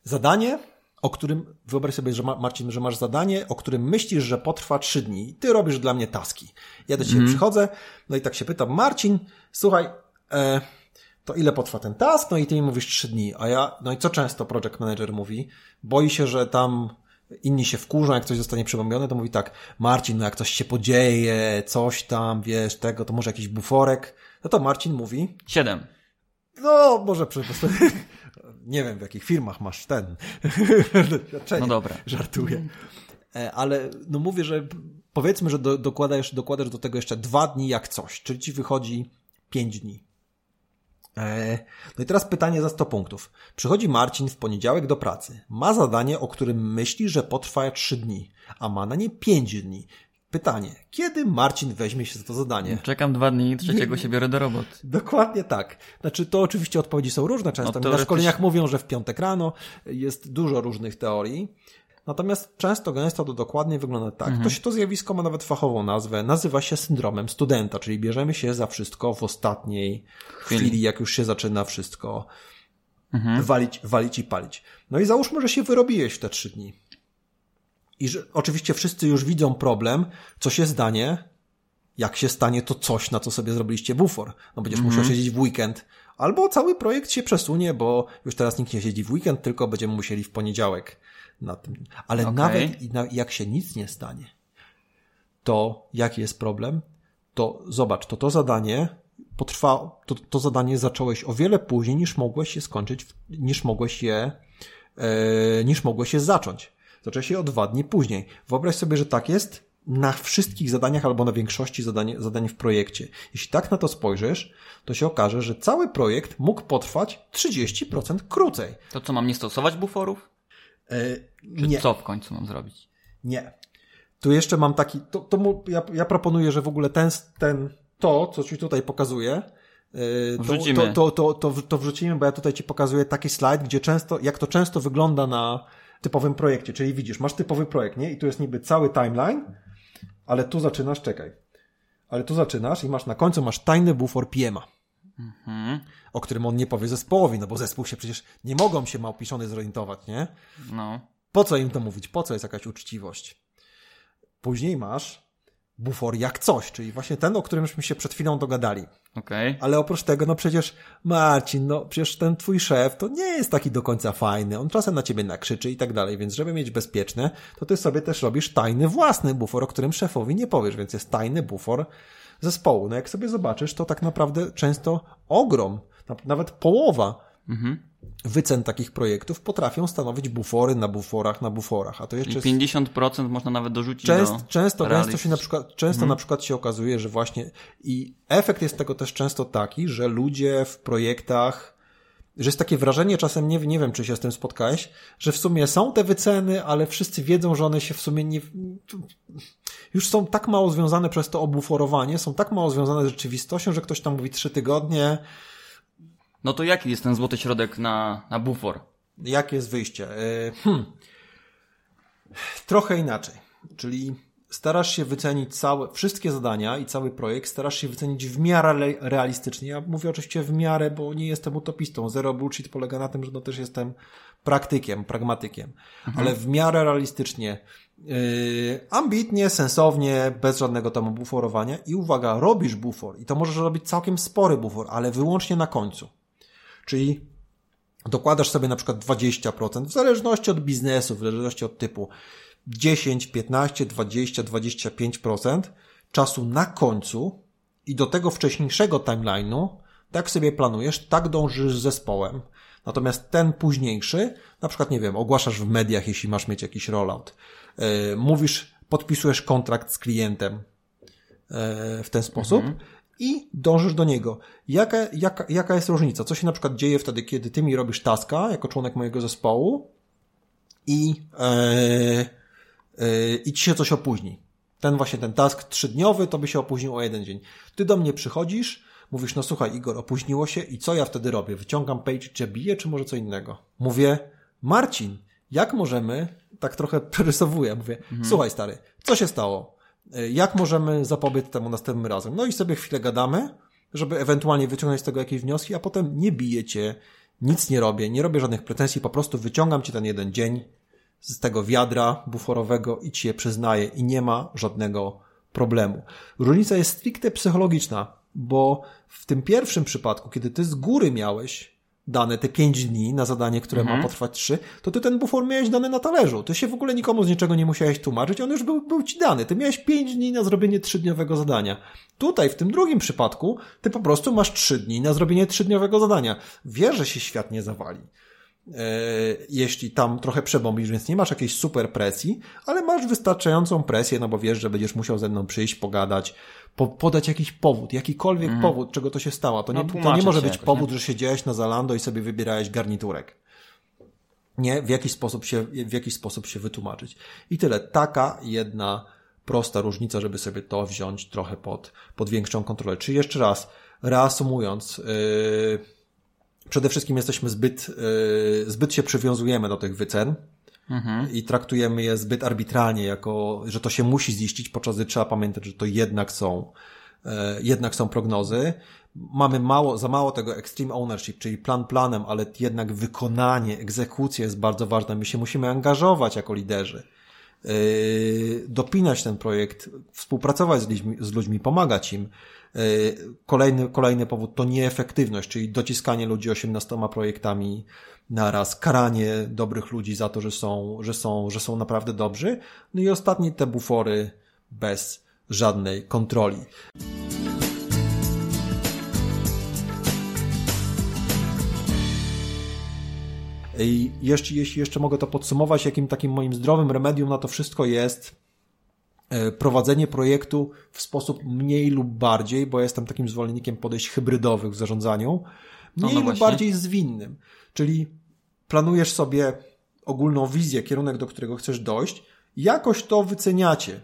zadanie, o którym, wyobraź sobie, że Marcin, że masz zadanie, o którym myślisz, że potrwa trzy dni ty robisz dla mnie taski. Ja do ciebie mm. przychodzę, no i tak się pytam, Marcin, słuchaj, e, to ile potrwa ten task? No i ty mi mówisz trzy dni, a ja, no i co często project manager mówi? Boi się, że tam inni się wkurzą, jak coś zostanie przebombione, to mówi tak, Marcin, no jak coś się podzieje, coś tam, wiesz, tego, to może jakiś buforek. No to Marcin mówi... Siedem. No, może przy nie wiem w jakich firmach masz ten doświadczenie. No dobra. Żartuję. E, ale no mówię, że powiedzmy, że do, dokładasz, dokładasz do tego jeszcze dwa dni jak coś, czyli ci wychodzi pięć dni. E, no i teraz pytanie za 100 punktów. Przychodzi Marcin w poniedziałek do pracy. Ma zadanie, o którym myśli, że potrwa 3 dni, a ma na nie 5 dni. Pytanie, kiedy Marcin weźmie się za to zadanie? Czekam dwa dni, trzeciego się biorę do roboty. Dokładnie tak. Znaczy, to oczywiście odpowiedzi są różne. Często no, na szkoleniach mówią, że w piątek rano jest dużo różnych teorii. Natomiast często, gęsto to dokładnie wygląda tak. Mhm. To, się, to zjawisko ma nawet fachową nazwę. Nazywa się syndromem studenta, czyli bierzemy się za wszystko w ostatniej chwili, chwili jak już się zaczyna wszystko mhm. walić, walić i palić. No i załóżmy, że się wyrobiłeś w te trzy dni. I że oczywiście wszyscy już widzą problem, co się zdanie, jak się stanie to coś, na co sobie zrobiliście bufor. No będziesz mm -hmm. musiał siedzieć w weekend, albo cały projekt się przesunie, bo już teraz nikt nie siedzi w weekend, tylko będziemy musieli w poniedziałek na tym. Ale okay. nawet jak się nic nie stanie, to jaki jest problem? To zobacz, to to zadanie potrwa, to, to zadanie zacząłeś o wiele później niż mogłeś je skończyć, niż mogłeś je, e, niż mogłeś je zacząć. Zacząłeś je o dwa dni później. Wyobraź sobie, że tak jest na wszystkich zadaniach albo na większości zadań, zadań w projekcie. Jeśli tak na to spojrzysz, to się okaże, że cały projekt mógł potrwać 30% krócej. To co, mam nie stosować buforów? E, Czy nie. co w końcu mam zrobić? Nie. Tu jeszcze mam taki, to, to mu, ja, ja proponuję, że w ogóle ten, ten, to, co ci tutaj pokazuję, e, Wrzucimy. To, to, to, to wrzucimy, bo ja tutaj ci pokazuję taki slajd, gdzie często, jak to często wygląda na typowym projekcie. Czyli widzisz, masz typowy projekt, nie? I tu jest niby cały timeline, ale tu zaczynasz, czekaj. Ale tu zaczynasz i masz na końcu masz tajny bufor PM'a. Mhm. O którym on nie powie zespołowi, no bo zespół się przecież nie mogą się małpiszony zorientować, nie? No. Po co im to mówić? Po co jest jakaś uczciwość? Później masz bufor jak coś, czyli właśnie ten, o którymśmy się przed chwilą dogadali. Okay. Ale oprócz tego, no przecież Marcin, no przecież ten twój szef to nie jest taki do końca fajny, on czasem na ciebie nakrzyczy i tak dalej, więc żeby mieć bezpieczne, to ty sobie też robisz tajny własny bufor, o którym szefowi nie powiesz, więc jest tajny bufor zespołu. No jak sobie zobaczysz, to tak naprawdę często ogrom, nawet połowa mhm wycen takich projektów potrafią stanowić bufory na buforach na buforach, a to jeszcze Czyli 50% jest... można nawet dorzucić Częst, do Często, często się na przykład, często hmm. na przykład się okazuje, że właśnie i efekt jest tego też często taki, że ludzie w projektach że jest takie wrażenie, czasem nie, nie wiem, czy się z tym spotkałeś, że w sumie są te wyceny, ale wszyscy wiedzą, że one się w sumie nie, już są tak mało związane przez to obuforowanie, są tak mało związane z rzeczywistością, że ktoś tam mówi trzy tygodnie, no to jaki jest ten złoty środek na, na bufor? Jakie jest wyjście? E, hmm. Trochę inaczej. Czyli starasz się wycenić całe, wszystkie zadania i cały projekt starasz się wycenić w miarę realistycznie. Ja mówię oczywiście w miarę, bo nie jestem utopistą. Zero bullshit polega na tym, że no też jestem praktykiem, pragmatykiem. Mhm. Ale w miarę realistycznie, yy, ambitnie, sensownie, bez żadnego tam buforowania i uwaga, robisz bufor i to możesz robić całkiem spory bufor, ale wyłącznie na końcu. Czyli dokładasz sobie na przykład 20%, w zależności od biznesu, w zależności od typu 10, 15, 20, 25% czasu na końcu i do tego wcześniejszego timeline'u, tak sobie planujesz, tak dążysz z zespołem. Natomiast ten późniejszy, na przykład, nie wiem, ogłaszasz w mediach, jeśli masz mieć jakiś rollout, yy, mówisz, podpisujesz kontrakt z klientem yy, w ten sposób, mhm i dążysz do niego. Jaka, jaka, jaka jest różnica? Co się na przykład dzieje wtedy, kiedy ty mi robisz taska jako członek mojego zespołu i, e, e, i ci się coś opóźni. Ten właśnie ten task trzydniowy to by się opóźnił o jeden dzień. Ty do mnie przychodzisz, mówisz, no słuchaj Igor, opóźniło się i co ja wtedy robię? Wyciągam page, czy biję, czy może co innego? Mówię, Marcin, jak możemy, tak trochę przerysowuję, mówię, mhm. słuchaj stary, co się stało? E, jak możemy zapobiec temu następnym razem? No i sobie chwilę gadamy, żeby ewentualnie wyciągnąć z tego jakieś wnioski, a potem nie bijecie, nic nie robię, nie robię żadnych pretensji, po prostu wyciągam ci ten jeden dzień z tego wiadra buforowego i ci je przyznaję i nie ma żadnego problemu. Różnica jest stricte psychologiczna, bo w tym pierwszym przypadku, kiedy ty z góry miałeś dane te 5 dni na zadanie, które mhm. ma potrwać 3, to ty ten bufor miałeś dany na talerzu. Ty się w ogóle nikomu z niczego nie musiałeś tłumaczyć, on już był, był ci dany. Ty miałeś 5 dni na zrobienie 3-dniowego zadania. Tutaj, w tym drugim przypadku, ty po prostu masz 3 dni na zrobienie 3-dniowego zadania. Wiesz, że się świat nie zawali. E, jeśli tam trochę przebombisz, więc nie masz jakiejś super presji, ale masz wystarczającą presję, no bo wiesz, że będziesz musiał ze mną przyjść, pogadać, po, podać jakiś powód, jakikolwiek mm. powód, czego to się stało. To nie, no, to nie może być jakoś, powód, nie? że siedziałeś na Zalando i sobie wybierałeś garniturek. Nie, w jakiś sposób się, w jakiś sposób się wytłumaczyć. I tyle. Taka jedna prosta różnica, żeby sobie to wziąć trochę pod, pod większą kontrolę. Czy jeszcze raz, reasumując, yy, przede wszystkim jesteśmy zbyt, yy, zbyt się przywiązujemy do tych wycen, Mhm. i traktujemy je zbyt arbitralnie, jako, że to się musi ziścić, podczas gdy trzeba pamiętać, że to jednak są, e, jednak są prognozy. Mamy mało, za mało tego extreme ownership, czyli plan planem, ale jednak wykonanie, egzekucja jest bardzo ważna. My się musimy angażować jako liderzy e, dopinać ten projekt, współpracować z ludźmi, z ludźmi pomagać im. E, kolejny, kolejny powód to nieefektywność, czyli dociskanie ludzi 18 projektami naraz, karanie dobrych ludzi za to, że są, że są, że są naprawdę dobrzy. No i ostatni te bufory bez żadnej kontroli. I jeszcze, jeśli jeszcze mogę to podsumować, jakim takim moim zdrowym remedium na to wszystko jest prowadzenie projektu w sposób mniej lub bardziej, bo jestem takim zwolennikiem podejść hybrydowych w zarządzaniu, mniej no, no lub bardziej zwinnym. Czyli planujesz sobie ogólną wizję, kierunek, do którego chcesz dojść, jakoś to wyceniacie.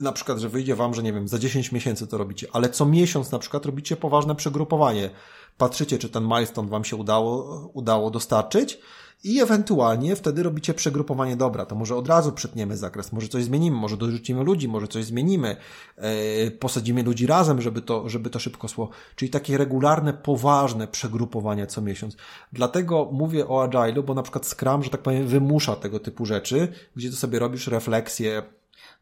Na przykład, że wyjdzie wam, że nie wiem, za 10 miesięcy to robicie, ale co miesiąc na przykład robicie poważne przegrupowanie. Patrzycie, czy ten milestone wam się udało, udało dostarczyć i ewentualnie wtedy robicie przegrupowanie dobra. To może od razu przetniemy zakres, może coś zmienimy, może dorzucimy ludzi, może coś zmienimy, yy, posadzimy ludzi razem, żeby to, żeby to szybko szło. Czyli takie regularne, poważne przegrupowania co miesiąc. Dlatego mówię o Agile'u, bo na przykład Scrum, że tak powiem, wymusza tego typu rzeczy, gdzie to sobie robisz refleksję,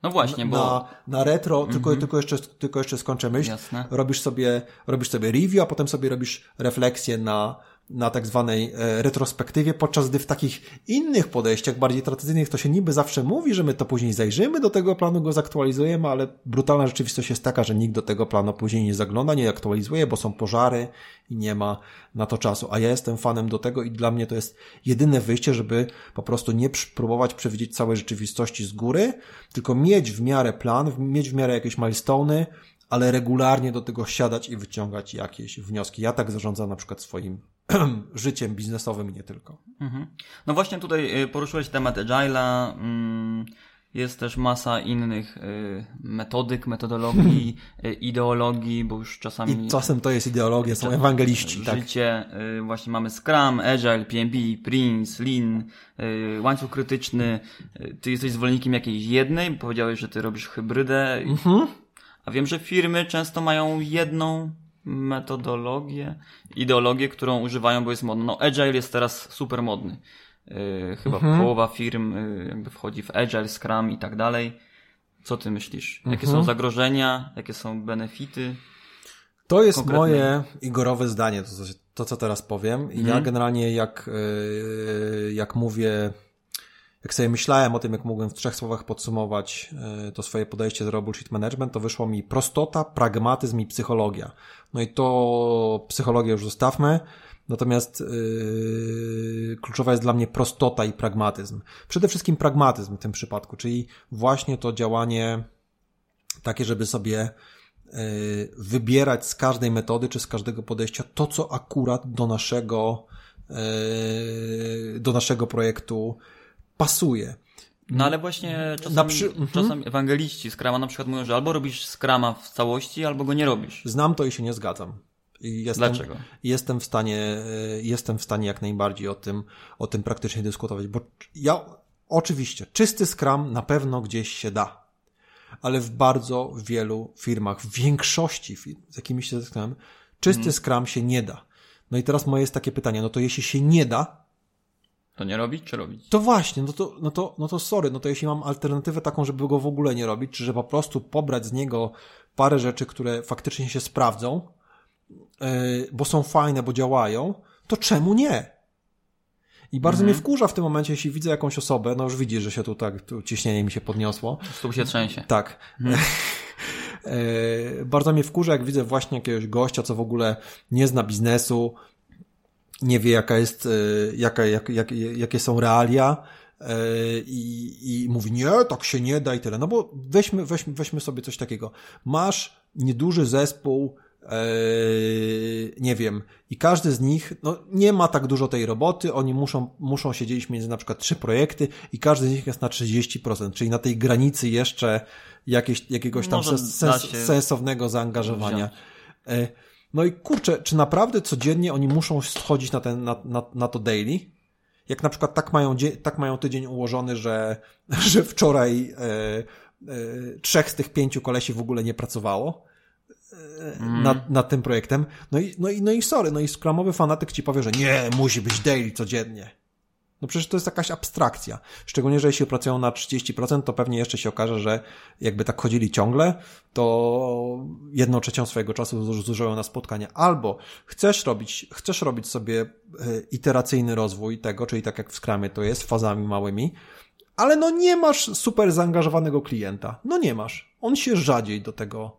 no właśnie, bo... Na, na retro, mm -hmm. tylko, tylko, jeszcze, tylko jeszcze skończę myśl. Jasne. Robisz sobie, robisz sobie review, a potem sobie robisz refleksję na, na tak zwanej e, retrospektywie, podczas gdy w takich innych podejściach, bardziej tradycyjnych, to się niby zawsze mówi, że my to później zajrzymy do tego planu, go zaktualizujemy, ale brutalna rzeczywistość jest taka, że nikt do tego planu później nie zagląda, nie aktualizuje, bo są pożary i nie ma na to czasu. A ja jestem fanem do tego i dla mnie to jest jedyne wyjście, żeby po prostu nie próbować przewidzieć całej rzeczywistości z góry, tylko mieć w miarę plan, mieć w miarę jakieś milestone'y, ale regularnie do tego siadać i wyciągać jakieś wnioski. Ja tak zarządzam na przykład swoim życiem biznesowym i nie tylko. Mhm. No właśnie tutaj y, poruszyłeś temat Agile'a. Mm, jest też masa innych y, metodyk, metodologii, y, ideologii, bo już czasami... I czasem to jest ideologia, są ewangeliści. Tak. Życie, właśnie mamy Scrum, Agile, PMB, Prince, Lean, łańcuch krytyczny. Ty jesteś zwolennikiem jakiejś jednej, powiedziałeś, że ty robisz hybrydę. Mhm. A wiem, że firmy często mają jedną metodologię, ideologię, którą używają, bo jest modno. No, Agile jest teraz super modny. Yy, chyba mhm. połowa firm yy, jakby wchodzi w Agile, Scrum i tak dalej. Co ty myślisz? Jakie mhm. są zagrożenia? Jakie są benefity? To jest konkretne? moje igorowe zdanie, to, to co teraz powiem. I mhm. ja generalnie jak, yy, jak mówię jak sobie myślałem o tym, jak mógłbym w trzech słowach podsumować e, to swoje podejście do bullshit management, to wyszło mi prostota, pragmatyzm i psychologia. No i to psychologię już zostawmy. Natomiast yy, kluczowa jest dla mnie prostota i pragmatyzm. Przede wszystkim pragmatyzm w tym przypadku, czyli właśnie to działanie takie, żeby sobie yy, wybierać z każdej metody czy z każdego podejścia to, co akurat do naszego, yy, do naszego projektu pasuje. No ale właśnie czasami, przy... mhm. czasami ewangeliści Skrama na przykład mówią, że albo robisz Skrama w całości, albo go nie robisz. Znam to i się nie zgadzam. Jestem, Dlaczego? Jestem w stanie, y, jestem w stanie jak najbardziej o tym, o tym praktycznie dyskutować, bo ja, oczywiście, czysty Scrum na pewno gdzieś się da, ale w bardzo wielu firmach, w większości firm, z jakimi się zetknąłem, czysty Mhm. Scrum się nie da. No i teraz moje jest takie pytanie, no to jeśli się nie da, To nie robić, czy robić? to właśnie, no to, no to, no to sorry, no to jeśli mam alternatywę taką, żeby go w ogóle nie robić, czy że po prostu pobrać z niego parę rzeczy, które faktycznie się sprawdzą, yy, bo są fajne, bo działają, to czemu nie? I bardzo mnie wkurza w tym momencie, jeśli widzę jakąś osobę, no już widzisz, że się tu tak, tu ciśnienie mi się podniosło. Stóp się trzęsie. Tak. E, Bardzo mnie wkurza, jak widzę właśnie jakiegoś gościa, co w ogóle nie zna biznesu, nie wie jaka jest, e, jaka, jak, jak, jakie są realia e, i, i mówi, nie, tak się nie da i tyle. No bo weźmy, weźmy, weźmy sobie coś takiego. Masz nieduży zespół, e, nie wiem, i każdy z nich, no nie ma tak dużo tej roboty, oni muszą, muszą się dzielić między na przykład trzy projekty i każdy z nich jest na 30%, czyli na tej granicy jeszcze jakieś, jakiegoś tam sens, sensownego zaangażowania. wziąć. No i kurczę, czy naprawdę codziennie oni muszą schodzić na, ten, na, na, na to daily? Jak na przykład tak mają, tak mają tydzień ułożony, że, że wczoraj e, e, trzech z tych pięciu kolesi w ogóle nie pracowało e, nad, nad tym projektem. No i, no, i, no i sorry, no i skramowy fanatyk ci powie, że nie, musi być daily codziennie. No przecież to jest jakaś abstrakcja. Szczególnie, że jeśli pracują na 30%, to pewnie jeszcze się okaże, że jakby tak chodzili ciągle, to jedną trzecią swojego czasu zużyją na spotkania. Albo chcesz robić, chcesz robić sobie e, iteracyjny rozwój tego, czyli tak jak w Scrumie to jest, fazami małymi, ale no nie masz super zaangażowanego klienta. No nie masz. On się rzadziej do tego,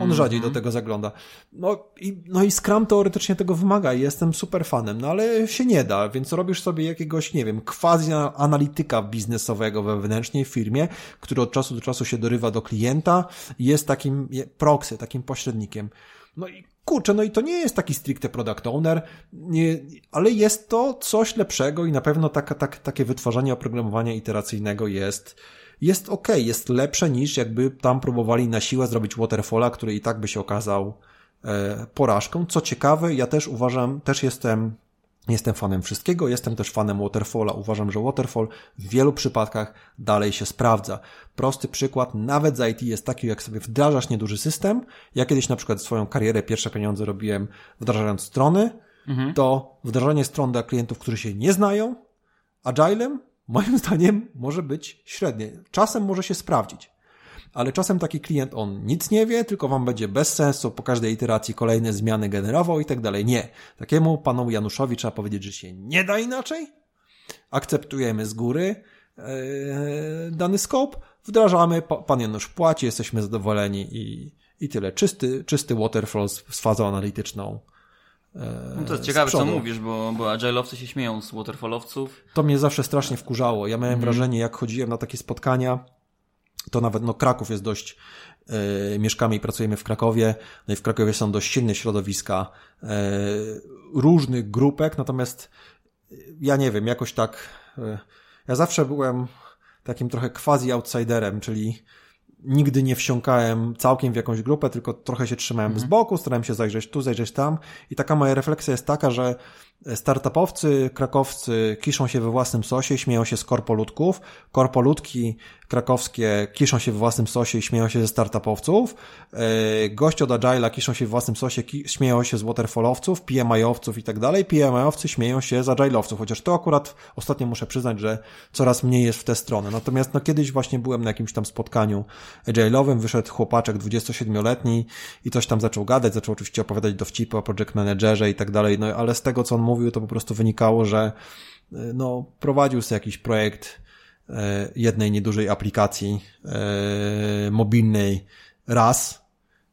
on rzadziej do tego zagląda. No i, no i Scrum teoretycznie tego wymaga i jestem super fanem, no ale się nie da, więc robisz sobie jakiegoś, nie wiem, quasi analityka biznesowego wewnętrznie w firmie, który od czasu do czasu się dorywa do klienta i jest takim proxy, takim pośrednikiem. No i kurczę, no i to nie jest taki stricte product owner, nie, ale jest to coś lepszego i na pewno taka, tak, takie wytwarzanie oprogramowania iteracyjnego jest, jest ok, jest lepsze niż jakby tam próbowali na siłę zrobić waterfalla, który i tak by się okazał e, porażką. Co ciekawe, ja też uważam, też jestem Jestem fanem wszystkiego, jestem też fanem Waterfalla. Uważam, że Waterfall w wielu przypadkach dalej się sprawdza. Prosty przykład, nawet z IT jest taki, jak sobie wdrażasz nieduży system. Ja kiedyś na przykład swoją karierę, pierwsze pieniądze robiłem wdrażając strony, to wdrażanie stron dla klientów, którzy się nie znają, agilem, moim zdaniem, może być średnie. Czasem może się sprawdzić. Ale czasem taki klient, on nic nie wie, tylko wam będzie bez sensu po każdej iteracji kolejne zmiany generował i tak dalej. Nie. Takiemu panu Januszowi trzeba powiedzieć, że się nie da inaczej. Akceptujemy z góry e, dany scope, wdrażamy, pa- pan Janusz płaci, jesteśmy zadowoleni i, i tyle. Czysty, czysty waterfall z fazą analityczną. No to jest z ciekawe, co mówisz, bo, bo agile'owcy się śmieją z waterfallowców. To mnie zawsze strasznie wkurzało. Ja miałem wrażenie, jak chodziłem na takie spotkania, to nawet no, Kraków jest dość, e, mieszkamy i pracujemy w Krakowie, no i w Krakowie są dość silne środowiska e, różnych grupek, natomiast e, ja nie wiem, jakoś tak, e, ja zawsze byłem takim trochę quasi-outsiderem, czyli nigdy nie wsiąkałem całkiem w jakąś grupę, tylko trochę się trzymałem z boku, starałem się zajrzeć tu, zajrzeć tam. I taka moja refleksja jest taka, że startupowcy, krakowcy kiszą się we własnym sosie, śmieją się z korpoludków, korpoludki krakowskie kiszą się we własnym sosie i śmieją się ze startupowców, e, goście od Agile'a kiszą się we własnym sosie, śmieją się z waterfallowców, PMI-owców i tak dalej, PMI-owcy śmieją się z Agile'owców, chociaż to akurat ostatnio muszę przyznać, że coraz mniej jest w tę stronę. Natomiast no kiedyś właśnie byłem na jakimś tam spotkaniu Agile'owym, wyszedł chłopaczek 27-letni i coś tam zaczął gadać, zaczął oczywiście opowiadać dowcipy o project managerze i tak dalej, no ale z tego, co on mówił, to po prostu wynikało, że y, no, prowadził sobie jakiś projekt e, jednej niedużej aplikacji e, mobilnej raz,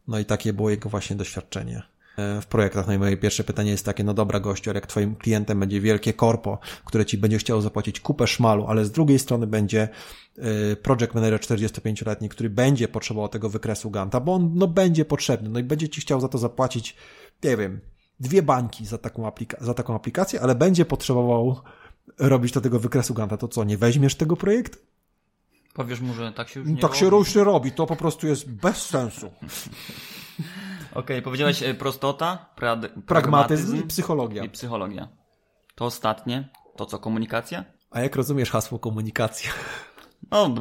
no i takie było jego właśnie doświadczenie e, w projektach. No i moje pierwsze pytanie jest takie, no dobra gościu, jak twoim klientem będzie wielkie korpo, które ci będzie chciało zapłacić kupę szmalu, ale z drugiej strony będzie e, project manager 45-letni, który będzie potrzebował tego wykresu Ganta, bo on no, będzie potrzebny, no i będzie ci chciał za to zapłacić, nie wiem, dwie bańki za taką, za taką aplikację, ale będzie potrzebował robić do tego wykresu Ganta, to co, nie weźmiesz tego projektu? Powiesz mu, że tak się już nie tak się robi. ruszy robi, to po prostu jest bez sensu. okay, powiedziałeś e, prostota, pra, pragmatyzm, pragmatyzm i psychologia. I psychologia. To ostatnie, to co komunikacja? A jak rozumiesz hasło komunikacja? No,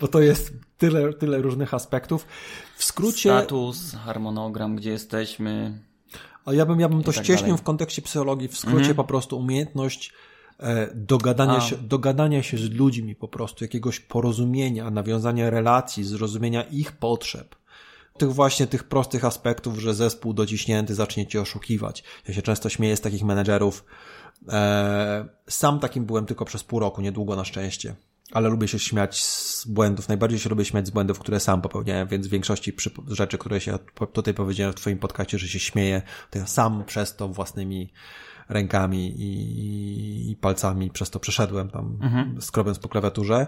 bo to jest tyle, tyle różnych aspektów. W skrócie. Status, harmonogram, gdzie jesteśmy. A ja bym, ja bym to tak ścieśnił w kontekście psychologii. W skrócie mhm. po prostu umiejętność e, dogadania się, dogadania się z ludźmi, po prostu jakiegoś porozumienia, nawiązania relacji, zrozumienia ich potrzeb. Tych właśnie tych prostych aspektów, że zespół dociśnięty zacznie cię oszukiwać. Ja się często śmieję z takich menedżerów. E, sam takim byłem tylko przez pół roku, niedługo na szczęście ale lubię się śmiać z błędów. Najbardziej się lubię śmiać z błędów, które sam popełniałem, więc w większości rzeczy, które się tutaj powiedziałem w Twoim podcaście, że się śmieję, to ja sam przez to własnymi rękami i, i palcami przez to przeszedłem tam, mhm. skrobiąc po klawiaturze.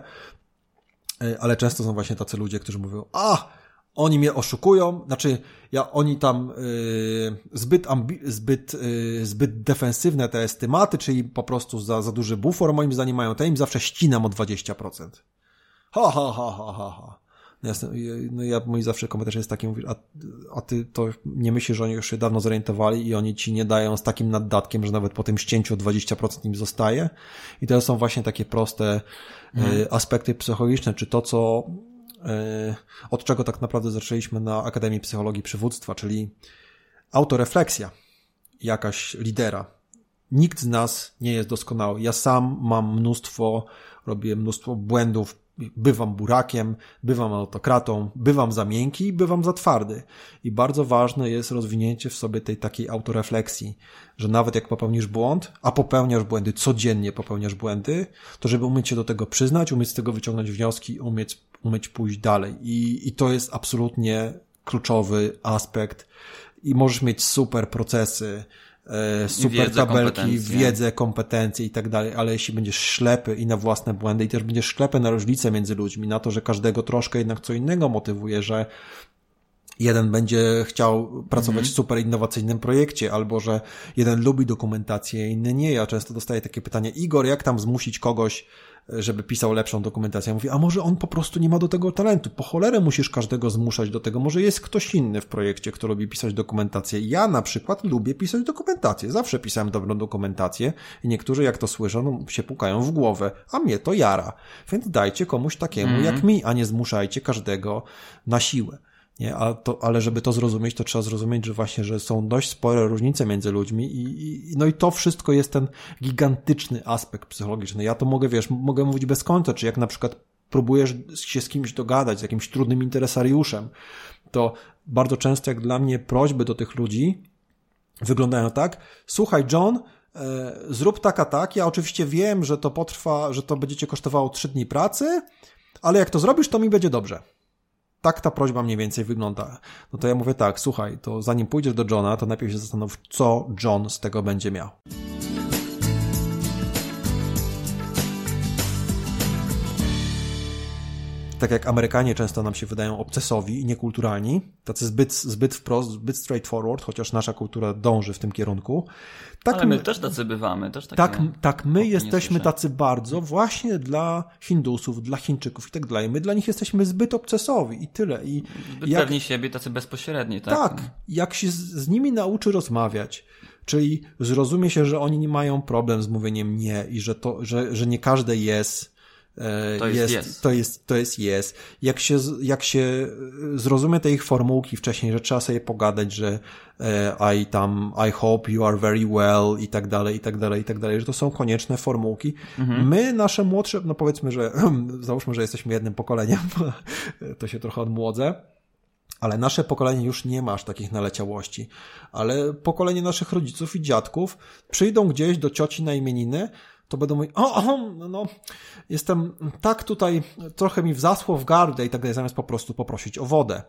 E, ale często są właśnie tacy ludzie, którzy mówią, a, oni mnie oszukują, znaczy ja, oni tam y, zbyt, ambi, zbyt, y, zbyt defensywne te estymaty, czyli po prostu za, za duży bufor moim zdaniem mają, to im zawsze ścinam o 20%. Ha, ha, ha, ha, ha, ha. No jasne, no ja, mój zawsze komentarz jest taki, mówisz, a, a ty to nie myślisz, że oni już się dawno zorientowali i oni ci nie dają z takim naddatkiem, że nawet po tym ścięciu o 20% im zostaje. I to są właśnie takie proste mhm. y, aspekty psychologiczne, czy to, co od czego tak naprawdę zaczęliśmy na Akademii Psychologii Przywództwa, czyli autorefleksja jakaś lidera. Nikt z nas nie jest doskonały. Ja sam mam mnóstwo, robię mnóstwo błędów, bywam burakiem, bywam autokratą, bywam za miękki, bywam za twardy. I bardzo ważne jest rozwinięcie w sobie tej takiej autorefleksji, że nawet jak popełnisz błąd, a popełniasz błędy, codziennie popełniasz błędy, to żeby umieć się do tego przyznać, umieć z tego wyciągnąć wnioski, umieć, umieć pójść dalej. I, I to jest absolutnie kluczowy aspekt. I możesz mieć super procesy, super wiedzę, tabelki, kompetencje. wiedzę, kompetencje i tak dalej, ale jeśli będziesz ślepy i na własne błędy i też będziesz ślepy na różnice między ludźmi, na to, że każdego troszkę jednak co innego motywuje, że jeden będzie chciał pracować mhm. w super innowacyjnym projekcie, albo że jeden lubi dokumentację, inny nie. Ja często dostaję takie pytanie, Igor, jak tam zmusić kogoś żeby pisał lepszą dokumentację. Mówi, a może on po prostu nie ma do tego talentu. Po cholerę musisz każdego zmuszać do tego. Może jest ktoś inny w projekcie, kto lubi pisać dokumentację. Ja na przykład lubię pisać dokumentację. Zawsze pisałem dobrą dokumentację i niektórzy jak to słyszą, no, się pukają w głowę, a mnie to jara. Więc dajcie komuś takiemu mm. jak mi, a nie zmuszajcie każdego na siłę. Nie? A to, ale żeby to zrozumieć, to trzeba zrozumieć, że właśnie, że są dość spore różnice między ludźmi i, i, no i to wszystko jest ten gigantyczny aspekt psychologiczny. Ja to mogę, wiesz, mogę mówić bez końca, czy jak na przykład próbujesz się z kimś dogadać, z jakimś trudnym interesariuszem, to bardzo często jak dla mnie prośby do tych ludzi wyglądają tak, słuchaj John, e, zrób tak a tak, ja oczywiście wiem, że to potrwa, że to będzie cię kosztowało trzy dni pracy, ale jak to zrobisz, to mi będzie dobrze tak ta prośba mniej więcej wygląda. No to ja mówię tak, słuchaj, to zanim pójdziesz do Johna, to najpierw się zastanów, co John z tego będzie miał. Tak jak Amerykanie często nam się wydają obcesowi i niekulturalni, tacy zbyt, zbyt wprost, zbyt straightforward, chociaż nasza kultura dąży w tym kierunku. Tak Ale my, my też tacy bywamy. Też tak, tak my jesteśmy tacy bardzo właśnie dla Hindusów, dla Chińczyków i tak dalej. My dla nich jesteśmy zbyt obcesowi i tyle. I zbyt jak, pewni siebie, tacy bezpośredni. Tak, tak jak się z, z nimi nauczy rozmawiać, czyli zrozumie się, że oni nie mają problem z mówieniem nie i że to, że, że nie każde jest to jest, jest, yes. to jest, to jest jest. Jak się, jak się zrozumie te ich formułki wcześniej, że trzeba sobie pogadać, że e, I tam, I hope you are very well i tak dalej, i tak dalej, i tak dalej, że to są konieczne formułki. Mhm. My, nasze młodsze, no powiedzmy, że załóżmy, że jesteśmy jednym pokoleniem, to się trochę odmłodzę, ale nasze pokolenie już nie ma aż takich naleciałości. Ale pokolenie naszych rodziców i dziadków przyjdą gdzieś do cioci na imieniny, to będą mówić, o, o no, no, jestem tak tutaj, trochę mi wzasło w gardę i tak dalej, zamiast po prostu poprosić o wodę.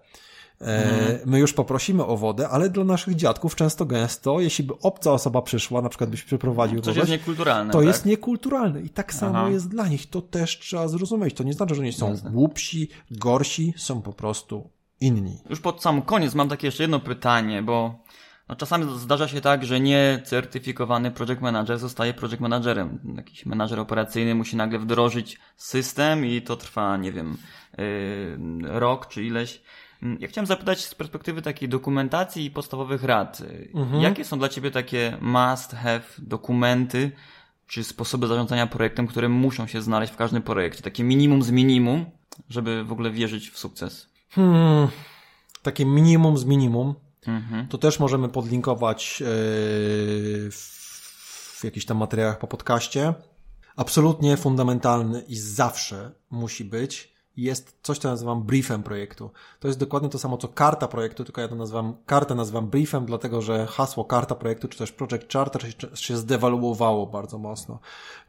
Mhm. My już poprosimy o wodę, ale dla naszych dziadków często gęsto, jeśli by obca osoba przyszła, na przykład byś przeprowadził Coś jest niekulturalne. To tak? jest niekulturalne i tak samo Aha. jest dla nich. To też trzeba zrozumieć. To nie znaczy, że oni są Jasne. głupsi, gorsi, są po prostu inni. Już pod sam koniec mam takie jeszcze jedno pytanie, bo no czasami zdarza się tak, że niecertyfikowany project manager zostaje project managerem. Jakiś menadżer operacyjny musi nagle wdrożyć system i to trwa, nie wiem, yy, rok czy ileś. Mm, ja chciałem zapytać z perspektywy takiej dokumentacji i podstawowych rad. Mhm. Jakie są dla Ciebie takie must have dokumenty, czy sposoby zarządzania projektem, które muszą się znaleźć w każdym projekcie? Takie minimum z minimum, żeby w ogóle wierzyć w sukces. Hmm, takie minimum z minimum. Mhm. To też możemy podlinkować yy, w jakichś tam materiałach po podcaście. Absolutnie fundamentalny i zawsze musi być jest coś, co nazywam briefem projektu. To jest dokładnie to samo, co karta projektu, tylko ja to nazywam, kartę nazywam briefem, dlatego że hasło karta projektu, czy też project charter się zdewaluowało bardzo mocno.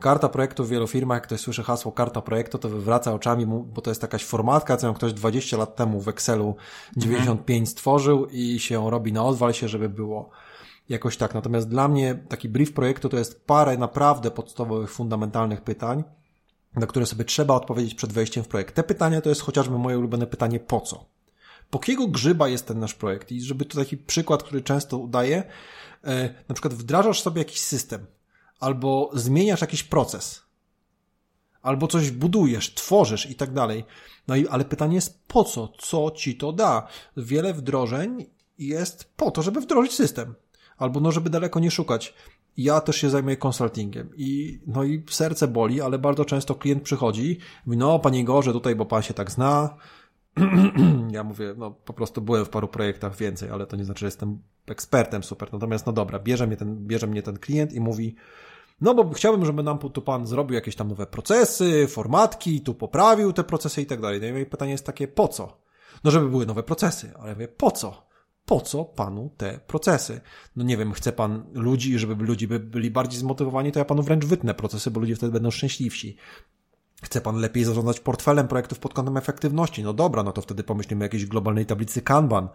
Karta projektu w wielu firmach, jak ktoś słyszy hasło karta projektu, to wywraca oczami, bo to jest jakaś formatka, co ktoś 20 lat temu w Excelu 95 mhm. stworzył i się robi na odwal się, żeby było jakoś tak. Natomiast dla mnie taki brief projektu to jest parę naprawdę podstawowych, fundamentalnych pytań, na które sobie trzeba odpowiedzieć przed wejściem w projekt. Te pytania to jest chociażby moje ulubione pytanie po co? Po kiego grzyba jest ten nasz projekt? I żeby to taki przykład, który często udaję, e, na przykład wdrażasz sobie jakiś system, albo zmieniasz jakiś proces, albo coś budujesz, tworzysz i tak dalej. No i, ale pytanie jest po co? Co ci to da? Wiele wdrożeń jest po to, żeby wdrożyć system. Albo no, żeby daleko nie szukać ja też się zajmuję konsultingiem i no i serce boli, ale bardzo często klient przychodzi mówi, no panie Gorze tutaj, bo pan się tak zna. ja mówię, no po prostu byłem w paru projektach więcej, ale to nie znaczy, że jestem ekspertem super. Natomiast no dobra, bierze mnie ten, bierze mnie ten klient i mówi, no bo chciałbym, żeby nam tu pan zrobił jakieś tam nowe procesy, formatki, tu poprawił te procesy i tak dalej. No i moje pytanie jest takie, po co? No żeby były nowe procesy, ale ja mówię, po co? Po co panu te procesy? No nie wiem, chce pan ludzi, żeby ludzie byli bardziej zmotywowani, to ja panu wręcz wytnę procesy, bo ludzie wtedy będą szczęśliwsi. Chce pan lepiej zarządzać portfelem projektów pod kątem efektywności? No dobra, no to wtedy pomyślimy o jakiejś globalnej tablicy Kanban,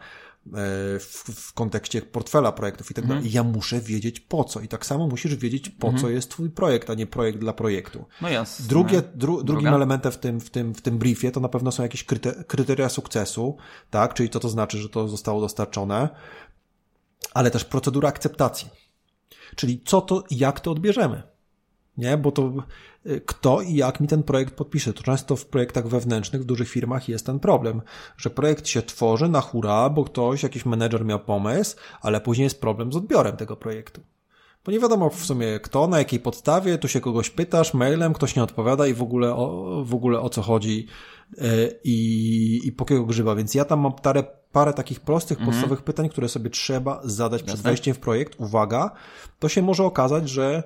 E, w, w kontekście portfela projektów i tak dalej. Mhm. Ja muszę wiedzieć po co. I tak samo musisz wiedzieć po mhm. co jest twój projekt, a nie projekt dla projektu. No jasne. Drugie, dru, drugim elementem w tym, w, tym, w tym briefie to na pewno są jakieś kryteria sukcesu, tak? Czyli co to znaczy, że to zostało dostarczone, ale też procedura akceptacji. Czyli co to, jak to odbierzemy nie? Bo to y, kto i jak mi ten projekt podpisze. To często w projektach wewnętrznych, w dużych firmach jest ten problem, że projekt się tworzy na hura, bo ktoś, jakiś menedżer miał pomysł, ale później jest problem z odbiorem tego projektu. Bo nie wiadomo w sumie kto, na jakiej podstawie, tu się kogoś pytasz mailem, ktoś nie odpowiada i w ogóle o, w ogóle o co chodzi y, i, i po kiego grzyba. Więc ja tam mam parę, parę takich prostych, mhm. podstawowych pytań, które sobie trzeba zadać przed wejściem w projekt. Uwaga, to się może okazać, że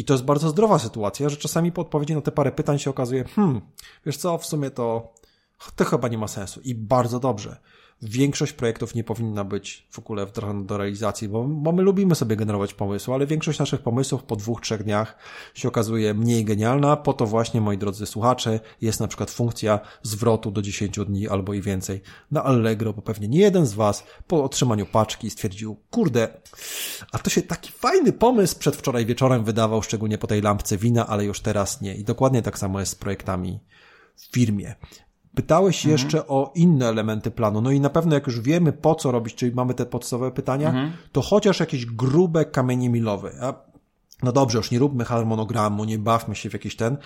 i to jest bardzo zdrowa sytuacja, że czasami po odpowiedzi na te parę pytań się okazuje, hmm, wiesz co, w sumie to, to chyba nie ma sensu. I bardzo dobrze większość projektów nie powinna być w ogóle wdrażana do realizacji, bo, bo my lubimy sobie generować pomysły, ale większość naszych pomysłów po dwóch, trzech dniach się okazuje mniej genialna. Po to właśnie, moi drodzy słuchacze, jest na przykład funkcja zwrotu do 10 dni albo i więcej na Allegro, bo pewnie nie jeden z Was po otrzymaniu paczki stwierdził, kurde, a to się taki fajny pomysł przedwczoraj wieczorem wydawał, szczególnie po tej lampce wina, ale już teraz nie. I dokładnie tak samo jest z projektami w firmie. Pytałeś mhm. jeszcze o inne elementy planu. No i na pewno jak już wiemy po co robić, czyli mamy te podstawowe pytania, mhm. to chociaż jakieś grube kamienie milowe. A, no dobrze, już nie róbmy harmonogramu, nie bawmy się w jakiś ten,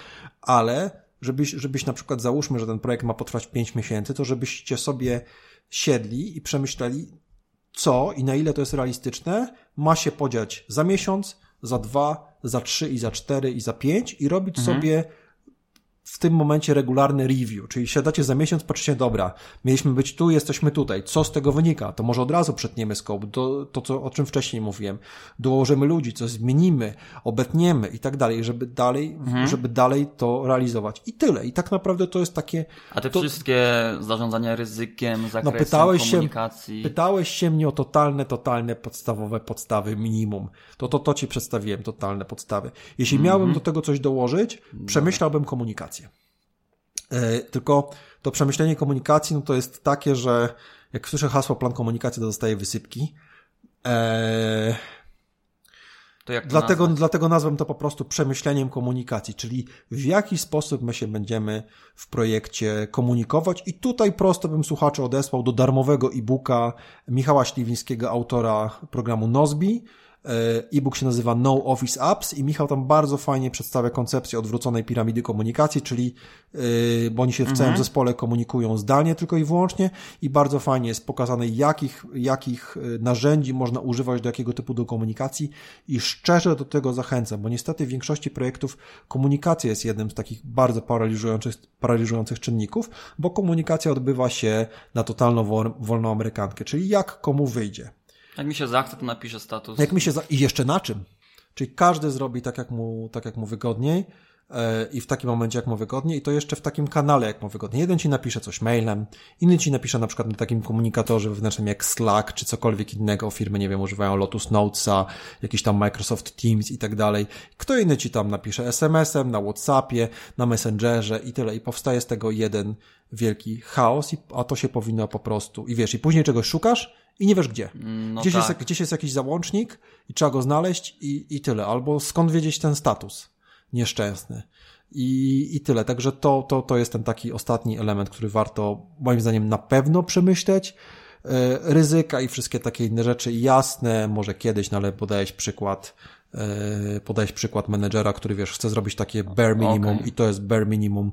ale żebyś, żebyś na przykład załóżmy, że ten projekt ma potrwać 5 miesięcy, to żebyście sobie siedli i przemyśleli, co i na ile to jest realistyczne, ma się podziać za miesiąc, za dwa, za trzy i za cztery i za pięć i robić mhm. sobie w tym momencie regularny review, czyli siadacie za miesiąc, patrzycie, dobra, mieliśmy być tu, jesteśmy tutaj, co z tego wynika? To może od razu przetniemy scope, to, to co, o czym wcześniej mówiłem, dołożymy ludzi, coś zmienimy, obetniemy i tak dalej, żeby dalej, mhm. żeby dalej to realizować. I tyle. I tak naprawdę to jest takie... A te to... wszystkie zarządzania ryzykiem, zakresem no, pytałeś komunikacji... Się, pytałeś się mnie o totalne, totalne podstawowe podstawy minimum. To, to, to ci przedstawiłem, totalne podstawy. Jeśli mhm. miałbym do tego coś dołożyć, przemyślałbym komunikację. E, tylko to przemyślenie komunikacji, no to jest takie, że jak słyszę hasło plan komunikacji, to dostaję wysypki. Eee, to dlatego, dlatego nazwę to po prostu przemyśleniem komunikacji, czyli w jaki sposób my się będziemy w projekcie komunikować. I tutaj prosto bym słuchaczy odesłał do darmowego e-booka Michała Śliwińskiego, autora programu Nozbi, E-book się nazywa No Office Apps i Michał tam bardzo fajnie przedstawia koncepcję odwróconej piramidy komunikacji, czyli yy, bo oni się w mhm. całym zespole komunikują zdalnie tylko i wyłącznie i bardzo fajnie jest pokazane, jakich, jakich y, narzędzi można używać do jakiego typu do komunikacji i szczerze do tego zachęcam, bo niestety w większości projektów komunikacja jest jednym z takich bardzo paraliżujących, paraliżujących czynników, bo komunikacja odbywa się na totalną wolną amerykankę, czyli jak komu wyjdzie. Jak mi się zachce, to napiszę status. Jak mi się za... I jeszcze na czym? Czyli każdy zrobi tak, jak mu, tak, jak mu wygodniej i w takim momencie, jak mu wygodniej, i to jeszcze w takim kanale, jak mu wygodniej. Jeden ci napisze coś mailem, inny ci napisze na przykład na takim komunikatorze wewnętrznym jak Slack, czy cokolwiek innego. Firmy, nie wiem, używają Lotus Notesa, jakiś tam Microsoft Teams i tak dalej. Kto inny ci tam napisze SMS-em, na Whatsappie, na Messengerze i tyle. I powstaje z tego jeden wielki chaos, a to się powinno po prostu. I wiesz, i później czegoś szukasz, i nie wiesz gdzie. No gdzieś, tak. jest, gdzieś jest jakiś załącznik i trzeba go znaleźć i, i tyle. Albo skąd wiedzieć ten status nieszczęsny. I, I tyle. Także to, to, to jest ten taki ostatni element, który warto moim zdaniem na pewno przemyśleć. E, ryzyka i wszystkie takie inne rzeczy jasne, może kiedyś, no ale podałeś przykład e, podałeś przykład menedżera, który wiesz, chce zrobić takie bare minimum okay. i to jest bare minimum,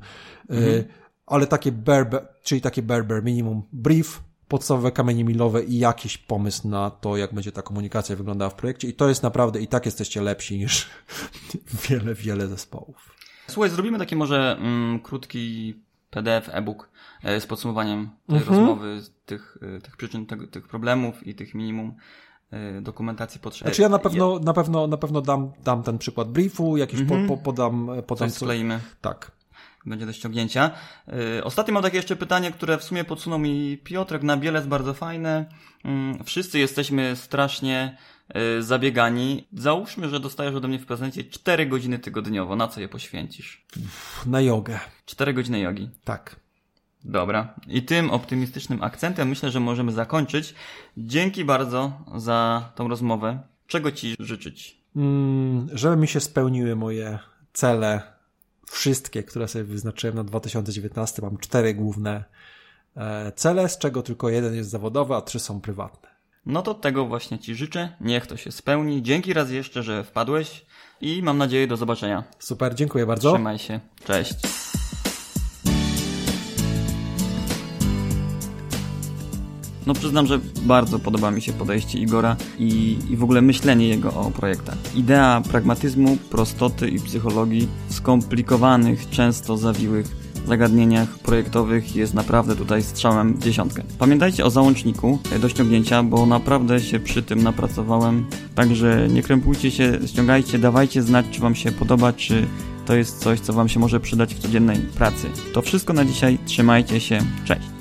e, mhm. ale takie bare, czyli takie bare, bare minimum brief, podstawowe kamienie milowe i jakiś pomysł na to, jak będzie ta komunikacja wyglądała w projekcie i to jest naprawdę, i tak jesteście lepsi niż wiele, wiele zespołów. Słuchaj, zrobimy taki może mm, krótki PDF, e-book e, z podsumowaniem tej mhm. rozmowy, tych, e, tych przyczyn, tego, tych problemów i tych minimum e, dokumentacji potrzeb. Znaczy ja na pewno, na pewno, na pewno dam, dam ten przykład briefu, jakiś mhm. po, po, podam, podam Coś skleimy. Tak będzie do ściągnięcia. Yy, ostatnio mam takie jeszcze pytanie, które w sumie podsunął mi Piotrek na biele, jest bardzo fajne. Yy, wszyscy jesteśmy strasznie yy, zabiegani. Załóżmy, że dostajesz ode mnie w prezencie 4 godziny tygodniowo. Na co je poświęcisz? Na jogę. 4 godziny jogi. Tak. Dobra. I tym optymistycznym akcentem myślę, że możemy zakończyć. Dzięki bardzo za tą rozmowę. Czego Ci życzyć? Mm, żeby mi się spełniły moje cele wszystkie, które sobie wyznaczyłem na 2019. Mam cztery główne e, cele, z czego tylko jeden jest zawodowy, a trzy są prywatne. No to tego właśnie Ci życzę. Niech to się spełni. Dzięki raz jeszcze, że wpadłeś i mam nadzieję do zobaczenia. Super, dziękuję bardzo. Trzymaj się. Cześć. No przyznam, że bardzo podoba mi się podejście Igora i, i w ogóle myślenie jego o projektach. Idea pragmatyzmu, prostoty i psychologii w skomplikowanych, często zawiłych zagadnieniach projektowych jest naprawdę tutaj strzałem w dziesiątkę. Pamiętajcie o załączniku do ściągnięcia, bo naprawdę się przy tym napracowałem. Także nie krępujcie się, ściągajcie, dawajcie znać, czy Wam się podoba, czy to jest coś, co Wam się może przydać w codziennej pracy. To wszystko na dzisiaj. Trzymajcie się. Cześć.